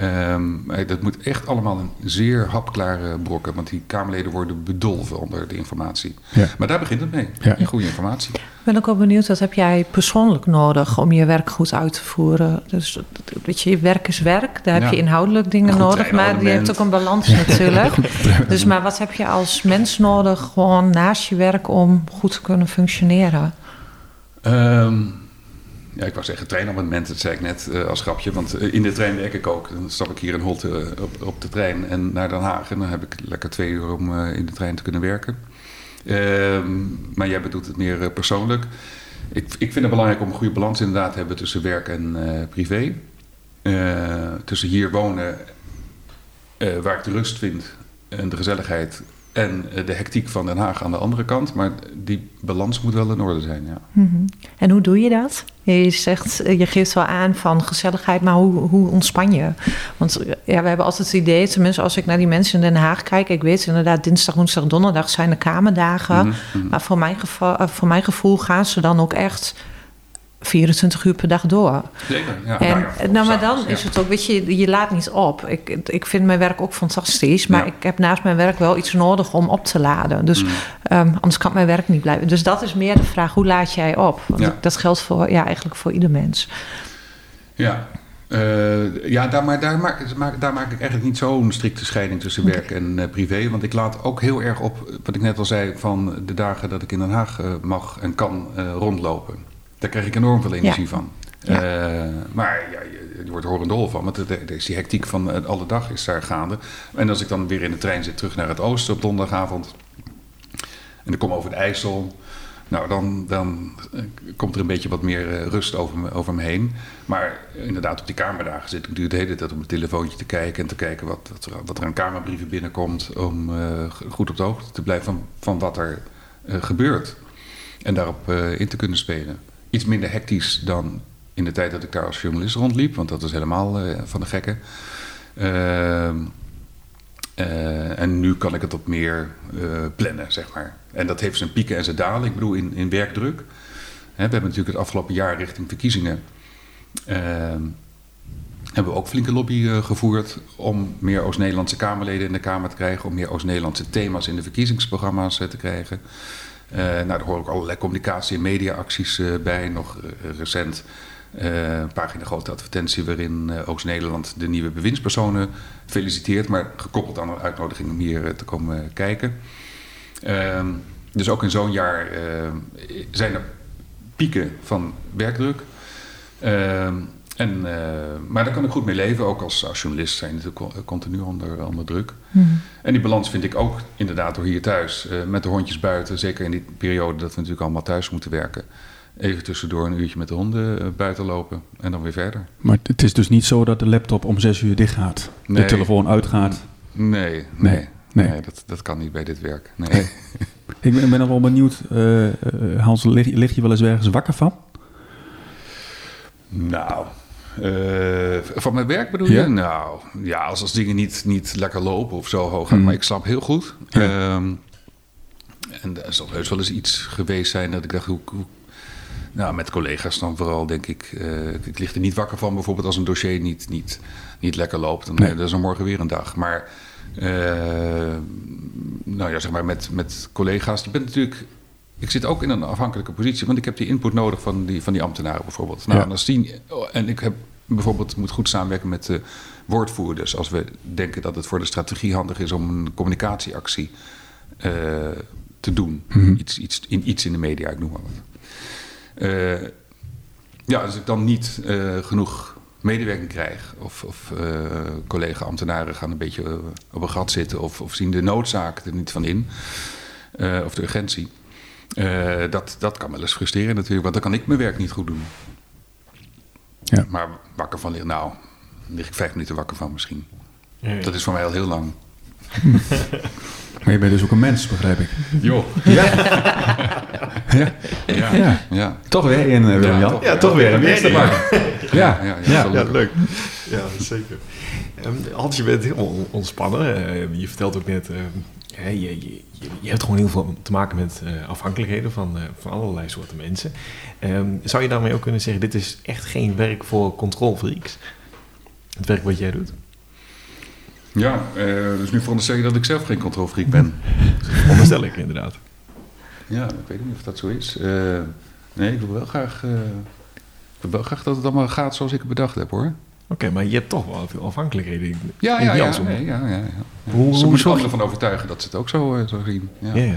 Um, dat moet echt allemaal een zeer hapklare brokken, want die Kamerleden worden bedolven onder de informatie. Ja. Maar daar begint het mee, ja. goede informatie. Ik ben ook wel benieuwd, wat heb jij persoonlijk nodig om je werk goed uit te voeren? Dus weet je, je werk is werk, daar heb je inhoudelijk dingen nodig, maar die heeft ook een balans natuurlijk. dus maar wat heb je als mens nodig, gewoon naast je werk, om goed te kunnen functioneren? Um, ja, ik wou zeggen treinabonnement, dat zei ik net uh, als grapje. Want uh, in de trein werk ik ook. Dan stap ik hier in Holte uh, op, op, de trein en naar Den Haag. En dan heb ik lekker twee uur om in de trein te kunnen werken. Ehm, maar jij bedoelt het meer persoonlijk. Ik, ik vind het belangrijk om een goede balans inderdaad te hebben tussen werk en privé. tussen hier wonen, waar ik de rust vind en de gezelligheid en eh, de hectiek van Den Haag aan de andere kant. Maar die balans moet wel in orde zijn, ja. Mhm. En hoe doe je dat? Je zegt, eh, je geeft wel aan van gezelligheid, maar hoe, hoe ontspan je? Want eh, ja, we hebben altijd het idee, tenminste als ik naar die mensen in Den Haag kijk... ik weet inderdaad, dinsdag, woensdag, donderdag zijn de kamerdagen. Mhm, mhm. Maar voor mijn, geval, voor mijn gevoel gaan ze dan ook echt 24 uur per dag door. Zeker, ja. En, nou, nou maar dan is het ook, weet je, je laat niet op. Ik, ik vind mijn werk ook fantastisch, maar ik heb naast mijn werk wel iets nodig om op te laden. Dus mm. um, anders kan mijn werk niet blijven. Dus dat is meer de vraag, hoe laat jij op? Want dat geldt voor, ja, eigenlijk voor ieder mens. Ja, uh, ja, daar, maar daar maak, daar maak ik eigenlijk niet zo'n strikte scheiding tussen werk en uh, privé. Want ik laat ook heel erg op, wat ik net al zei, van de dagen dat ik in Den Haag uh, mag en kan rondlopen. Daar krijg ik enorm veel energie van. Uh, maar ja, je, je wordt horendol van. Want er is die hectiek van uh, alle dag is daar gaande. En als ik dan weer in de trein zit terug naar het oosten op donderdagavond. En ik kom over de IJssel. Nou, dan, dan uh, komt er een beetje wat meer rust over me, over me heen. Maar inderdaad, op die kamerdagen zit ik natuurlijk de hele tijd op mijn telefoontje te kijken. En te kijken wat, wat, er, wat er aan kamerbrieven binnenkomt. Om goed op de hoogte te blijven van, van wat er gebeurt. En daarop in te kunnen spelen iets minder hectisch dan in de tijd dat ik daar als journalist rondliep, want dat was helemaal uh, van de gekken. Uh, uh, en nu kan ik het op meer eh, plannen, zeg maar. En dat heeft zijn pieken en zijn dalen. Ik bedoel, in, in werkdruk. Hè, we hebben natuurlijk het afgelopen jaar richting verkiezingen. Ehm, hebben we ook flinke lobby gevoerd om meer Oost-Nederlandse Kamerleden in de Kamer te krijgen, om meer Oost-Nederlandse thema's in de verkiezingsprogramma's te krijgen. Uh, nou, daar horen ook allerlei communicatie- en mediaacties uh, bij. Nog uh, recent een pagina grote advertentie waarin Oost-Nederland de nieuwe bewindspersonen feliciteert. Maar gekoppeld aan een uitnodiging om hier te komen kijken. Ehm, dus ook in zo'n jaar zijn er pieken van werkdruk. En, maar daar kan ik goed mee leven. Ook als, als journalist zijn natuurlijk continu onder, onder druk. Mhm. En die balans vind ik ook inderdaad door hier thuis. met de hondjes buiten. Zeker in die periode dat we natuurlijk allemaal thuis moeten werken. Even tussendoor een uurtje met de honden buiten lopen. En dan weer verder. Maar het is dus niet zo dat de laptop om zes uur dicht gaat. De telefoon uitgaat. Nee, nee. nee. dat, dat kan niet bij dit werk. Nee. ik ben, ben nog wel benieuwd, uh, Hans, lig, lig, je wel eens ergens wakker van? Nou, uh, van mijn werk bedoel je? Nou, ja, als, als dingen niet, niet lekker lopen of zo hoog mm. maar ik slaap heel goed. Um, en er zal heus wel eens iets geweest zijn dat ik dacht, hoe, hoe nou, met collega's dan vooral, denk ik. Uh, ik lig er niet wakker van, bijvoorbeeld als een dossier niet, niet, niet lekker loopt. Dan nee. is er morgen weer een dag. Maar, uh, nou ja, zeg maar, met, met collega's. Je bent natuurlijk. Ik zit ook in een afhankelijke positie, want ik heb die input nodig van die, van die ambtenaren bijvoorbeeld. Nou, ja. en, als die, en ik heb bijvoorbeeld moet goed samenwerken met de woordvoerders. Als we denken dat het voor de strategie handig is om een communicatieactie uh, te doen. Mm -hmm. iets, iets, in, iets in de media, ik noem maar wat. Uh, ja, als ik dan niet uh, genoeg medewerking krijg, of, of uh, collega-ambtenaren gaan een beetje op een gat zitten, of, of zien de noodzaak er niet van in, of de urgentie. Dat, dat kan wel eens frustreren natuurlijk, want dan kan ik mijn werk niet goed doen. Ja. Maar wakker van ligt, nou, lig ik vijf minuten wakker van misschien. Ja, ja. Dat is voor mij al heel lang. Maar je bent dus ook een mens, begrijp ik. Jo. Ja. ja. ja. ja. Toch weer in, uh, Willem Jan. Ja, toch weer een eerste maar. Ja. Ja, ja, ja, leuk. Ja, zeker. Um, Hans, je bent heel ontspannen. Uh, je vertelt ook net, uh, je, je, je, hebt gewoon heel veel te maken met uh, afhankelijkheden van, van allerlei soorten mensen. Um, zou je daarmee ook kunnen zeggen, dit is echt geen werk voor controlfreaks? Het werk wat jij doet? Ja, uh, dus nu veronderstel je dat ik zelf geen controlfreak ben. Onderstel ik inderdaad. Ja, ik weet niet of dat zo is. Nee, ik wil wel graag, ik wil wel graag dat het allemaal gaat zoals ik het bedacht heb hoor. Oké, maar je hebt toch wel veel afhankelijkheden. Ja, ja, ja, ja, ja, ja. Hoe, Ze moeten anderen ervan overtuigen dat ze het ook zo, zo zien. Ja.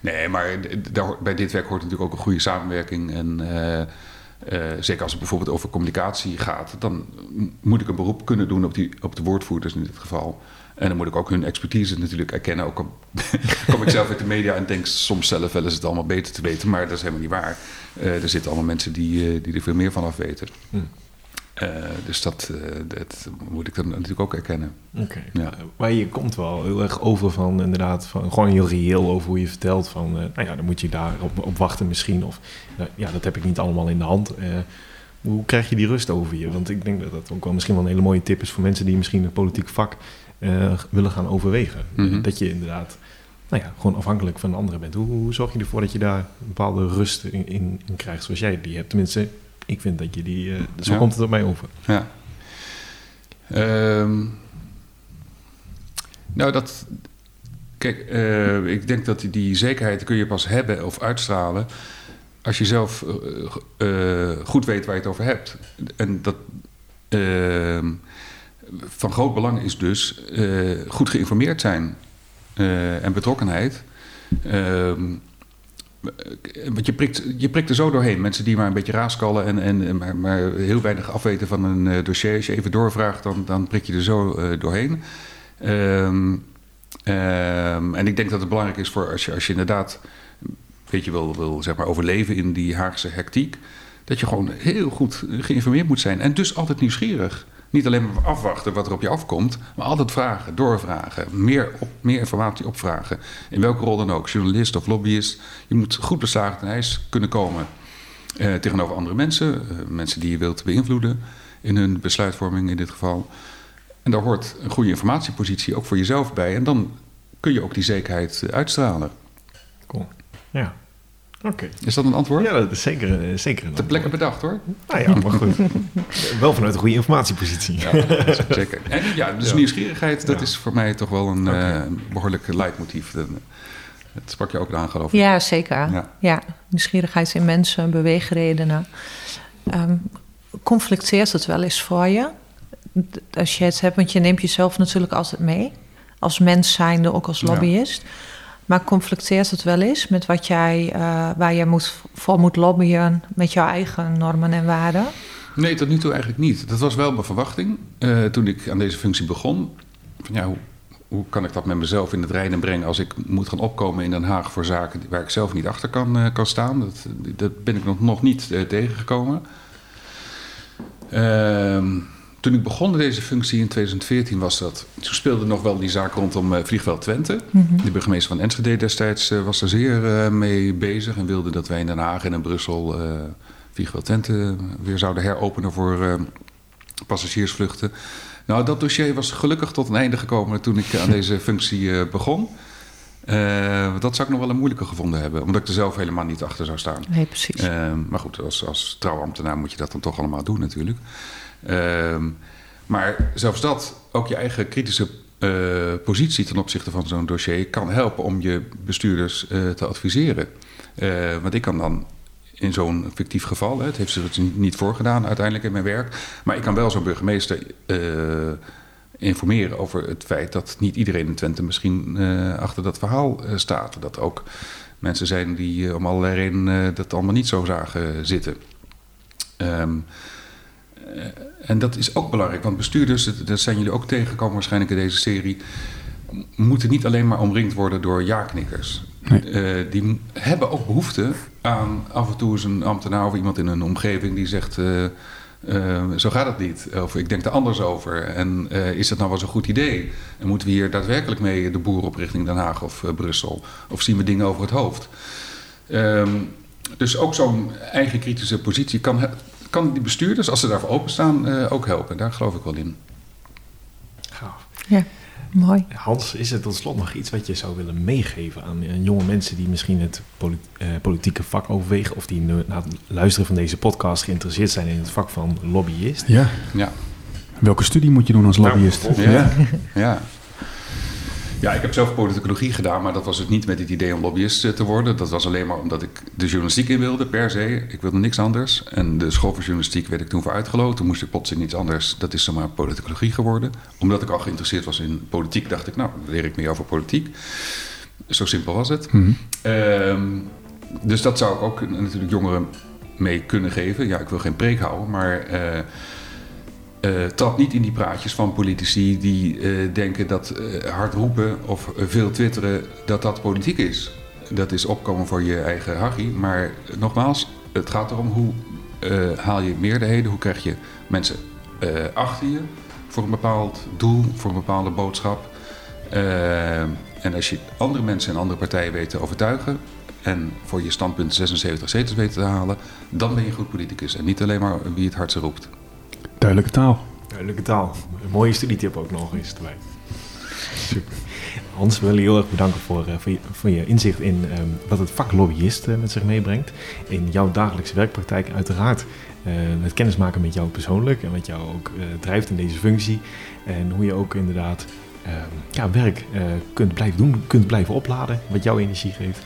Nee, maar daar, bij dit werk hoort natuurlijk ook een goede samenwerking. En uh, zeker als het bijvoorbeeld over communicatie gaat, dan moet ik een beroep kunnen doen op, die, op de woordvoerders in dit geval. En dan moet ik ook hun expertise natuurlijk erkennen. Ook al kom ik zelf uit de media en denk soms zelf wel eens het allemaal beter te weten, maar dat is helemaal niet waar. Er zitten allemaal mensen die, die er veel meer van af weten. Uh, dus dat, dat, moet ik dan natuurlijk ook erkennen. Ja. Maar je komt wel heel erg over van inderdaad, van, gewoon heel reëel over hoe je vertelt van, nou ja, dan moet je daar op, op wachten misschien. Of ja, dat heb ik niet allemaal in de hand. hoe krijg je die rust over je? Want ik denk dat dat ook wel misschien wel een hele mooie tip is voor mensen die misschien een politiek vak willen gaan overwegen. Mhm. Dat je inderdaad nou ja, gewoon afhankelijk van anderen bent. Hoe, hoe, zorg je ervoor dat je daar een bepaalde rust in, in, in krijgt zoals jij die hebt? Tenminste, ik vind dat je die. Uh, zo komt het op mij over. Ja. Um, nou, dat. Kijk, uh, ik denk dat die, zekerheid kun je pas hebben of uitstralen. als je zelf uh, goed weet waar je het over hebt. En dat. Ehm, van groot belang is dus goed geïnformeerd zijn en betrokkenheid. Ehm, want je prikt, je prikt er zo doorheen. Mensen die maar een beetje raaskallen en, en maar, heel weinig afweten van een uh, dossier. Als je even doorvraagt, dan, dan prik je er zo uh, doorheen. Um, um, en ik denk dat het belangrijk is voor als je, als je inderdaad een beetje wil, wil zeg maar, overleven in die Haagse hectiek. Dat je gewoon heel goed geïnformeerd moet zijn. En dus altijd nieuwsgierig. Niet alleen maar afwachten wat er op je afkomt, maar altijd vragen, doorvragen, meer, op, meer informatie opvragen. In welke rol dan ook, journalist of lobbyist. Je moet goed beslagen ten ijs kunnen komen eh, tegenover andere mensen, eh, mensen die je wilt beïnvloeden in hun besluitvorming in dit geval. En daar hoort een goede informatiepositie ook voor jezelf bij. En dan kun je ook die zekerheid eh, uitstralen. Cool. Ja. Oké. Is dat een antwoord? Ja, dat is zeker, eh, zeker een Te plekken bedacht hoor. Nou ja, maar goed. wel vanuit een goede informatiepositie. Ja, zeker. En ja, dus nieuwsgierigheid, dat is voor mij toch wel een okay. uh, behoorlijk leidmotief. Dat sprak je ook aan, geloof ik. Ja, zeker. Ja, ja. nieuwsgierigheid in mensen, beweegredenen. Um, conflicteert het wel eens voor je? Als je het hebt, want je neemt jezelf natuurlijk altijd mee. Als mens zijnde, ook als lobbyist. Ja. Maar conflicteert het wel eens met wat jij, uh, waar je moet, voor moet lobbyen met jouw eigen normen en waarden? Nee, tot nu toe eigenlijk niet. Dat was wel mijn verwachting uh, toen ik aan deze functie begon. Van, ja, hoe, hoe, kan ik dat met mezelf in het rijden brengen als ik moet gaan opkomen in Den Haag voor zaken waar ik zelf niet achter kan, uh, kan staan? Dat, dat ben ik nog, nog niet tegengekomen. Ehm, toen ik begon in deze functie in 2014 was dat. Toen speelde nog wel die zaak rondom uh, Vliegveld Twente. Mhm. De burgemeester van Enschede destijds uh, was er zeer uh, mee bezig en wilde dat wij in Den Haag en in Brussel Vliegveld Twente weer zouden heropenen voor passagiersvluchten. Nou, dat dossier was gelukkig tot een einde gekomen toen ik aan deze functie begon. dat zou ik nog wel een moeilijke gevonden hebben, omdat ik er zelf helemaal niet achter zou staan. Nee, precies. maar goed, als, als trouwambtenaar moet je dat dan toch allemaal doen natuurlijk. Ehm, maar zelfs dat, ook je eigen kritische uh, positie ten opzichte van zo'n dossier, kan helpen om je bestuurders uh, te adviseren. Uh, want ik kan dan in zo'n fictief geval, hè, het heeft zich niet voorgedaan uiteindelijk in mijn werk, maar ik kan wel zo'n burgemeester informeren over het feit dat niet iedereen in Twente misschien achter dat verhaal staat. Dat ook mensen zijn die om allerlei redenen dat allemaal niet zo zagen zitten. Um, eh, en dat is ook belangrijk, want bestuurders, dat zijn jullie ook tegengekomen waarschijnlijk in deze serie, moeten niet alleen maar omringd worden door ja-knikkers. Nee. Uh, die hebben ook behoefte aan af en toe eens een ambtenaar of iemand in een omgeving die zegt. Uh, uh, zo gaat het niet. Of ik denk er anders over. En is dat nou wel zo'n goed idee? En moeten we hier daadwerkelijk mee de boer op richting Den Haag of Brussel? Of zien we dingen over het hoofd? Um, dus ook zo'n eigen kritische positie kan kan die bestuurders, als ze daarvoor openstaan, uh, ook helpen. Daar geloof ik wel in. Gaaf. Ja, mooi. Hans, is er tot slot nog iets wat je zou willen meegeven aan, jonge mensen die misschien het uh, politieke vak overwegen of die na het luisteren van deze podcast geïnteresseerd zijn in het vak van lobbyist? Ja. ja. Welke studie moet je doen als lobbyist? Nou, ja. ja. Ja, ik heb zelf politicologie gedaan, maar dat was het niet met het idee om lobbyist eh, te worden. Dat was alleen maar omdat ik de journalistiek in wilde, per se. Ik wilde niks anders. En de school voor journalistiek werd ik toen voor uitgeloot. Toen moest ik plotseling iets anders. Dat is zomaar politicologie geworden. Omdat ik al geïnteresseerd was in politiek, dacht ik, nou, dan leer ik meer over politiek. Zo simpel was het. Mm dus dat zou ik ook natuurlijk jongeren mee kunnen geven. Ja, ik wil geen preek houden, maar... Uh, uh, trap niet in die praatjes van politici die uh, denken dat uh, hard roepen of veel twitteren, dat dat politiek is. Dat is opkomen voor je eigen hachie. Maar nogmaals, het gaat erom hoe haal je meerderheden, hoe krijg je mensen achter je voor een bepaald doel, voor een bepaalde boodschap. en als je andere mensen en andere partijen weet te overtuigen, en voor je standpunt 76 zetels weten te halen, dan ben je een goed politicus. En niet alleen maar wie het hardste roept. Duidelijke taal. Duidelijke taal. Een mooie studietip ook nog eens erbij. Super. Hans, we willen je heel erg bedanken voor, uh, voor, je, voor, je, inzicht in um, wat het vak lobbyist uh, met zich meebrengt. In jouw dagelijkse werkpraktijk uiteraard. Uh, het kennismaken met jou persoonlijk en wat jou ook drijft in deze functie. En hoe je ook inderdaad ehm, ja, werk kunt blijven doen, kunt blijven opladen. Wat jouw energie geeft.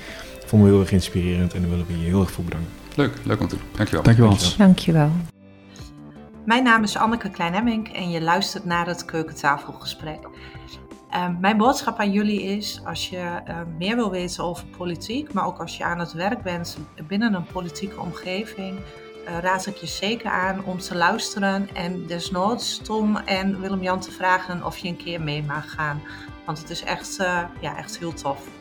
Vonden we heel erg inspirerend en daar willen we je heel erg voor bedanken. Leuk, leuk om te doen. Dankjewel. Dankjewel Hans. Dankjewel. Mijn naam is Anneke Kleinemmink en je luistert naar het keukentafelgesprek. Uh, mijn boodschap aan jullie is, als je uh, meer wil weten over politiek, maar ook als je aan het werk bent binnen een politieke omgeving, uh, raad ik je zeker aan om te luisteren en desnoods Tom en Willem-Jan te vragen of je een keer mee mag gaan. Want het is echt, ja, echt heel tof.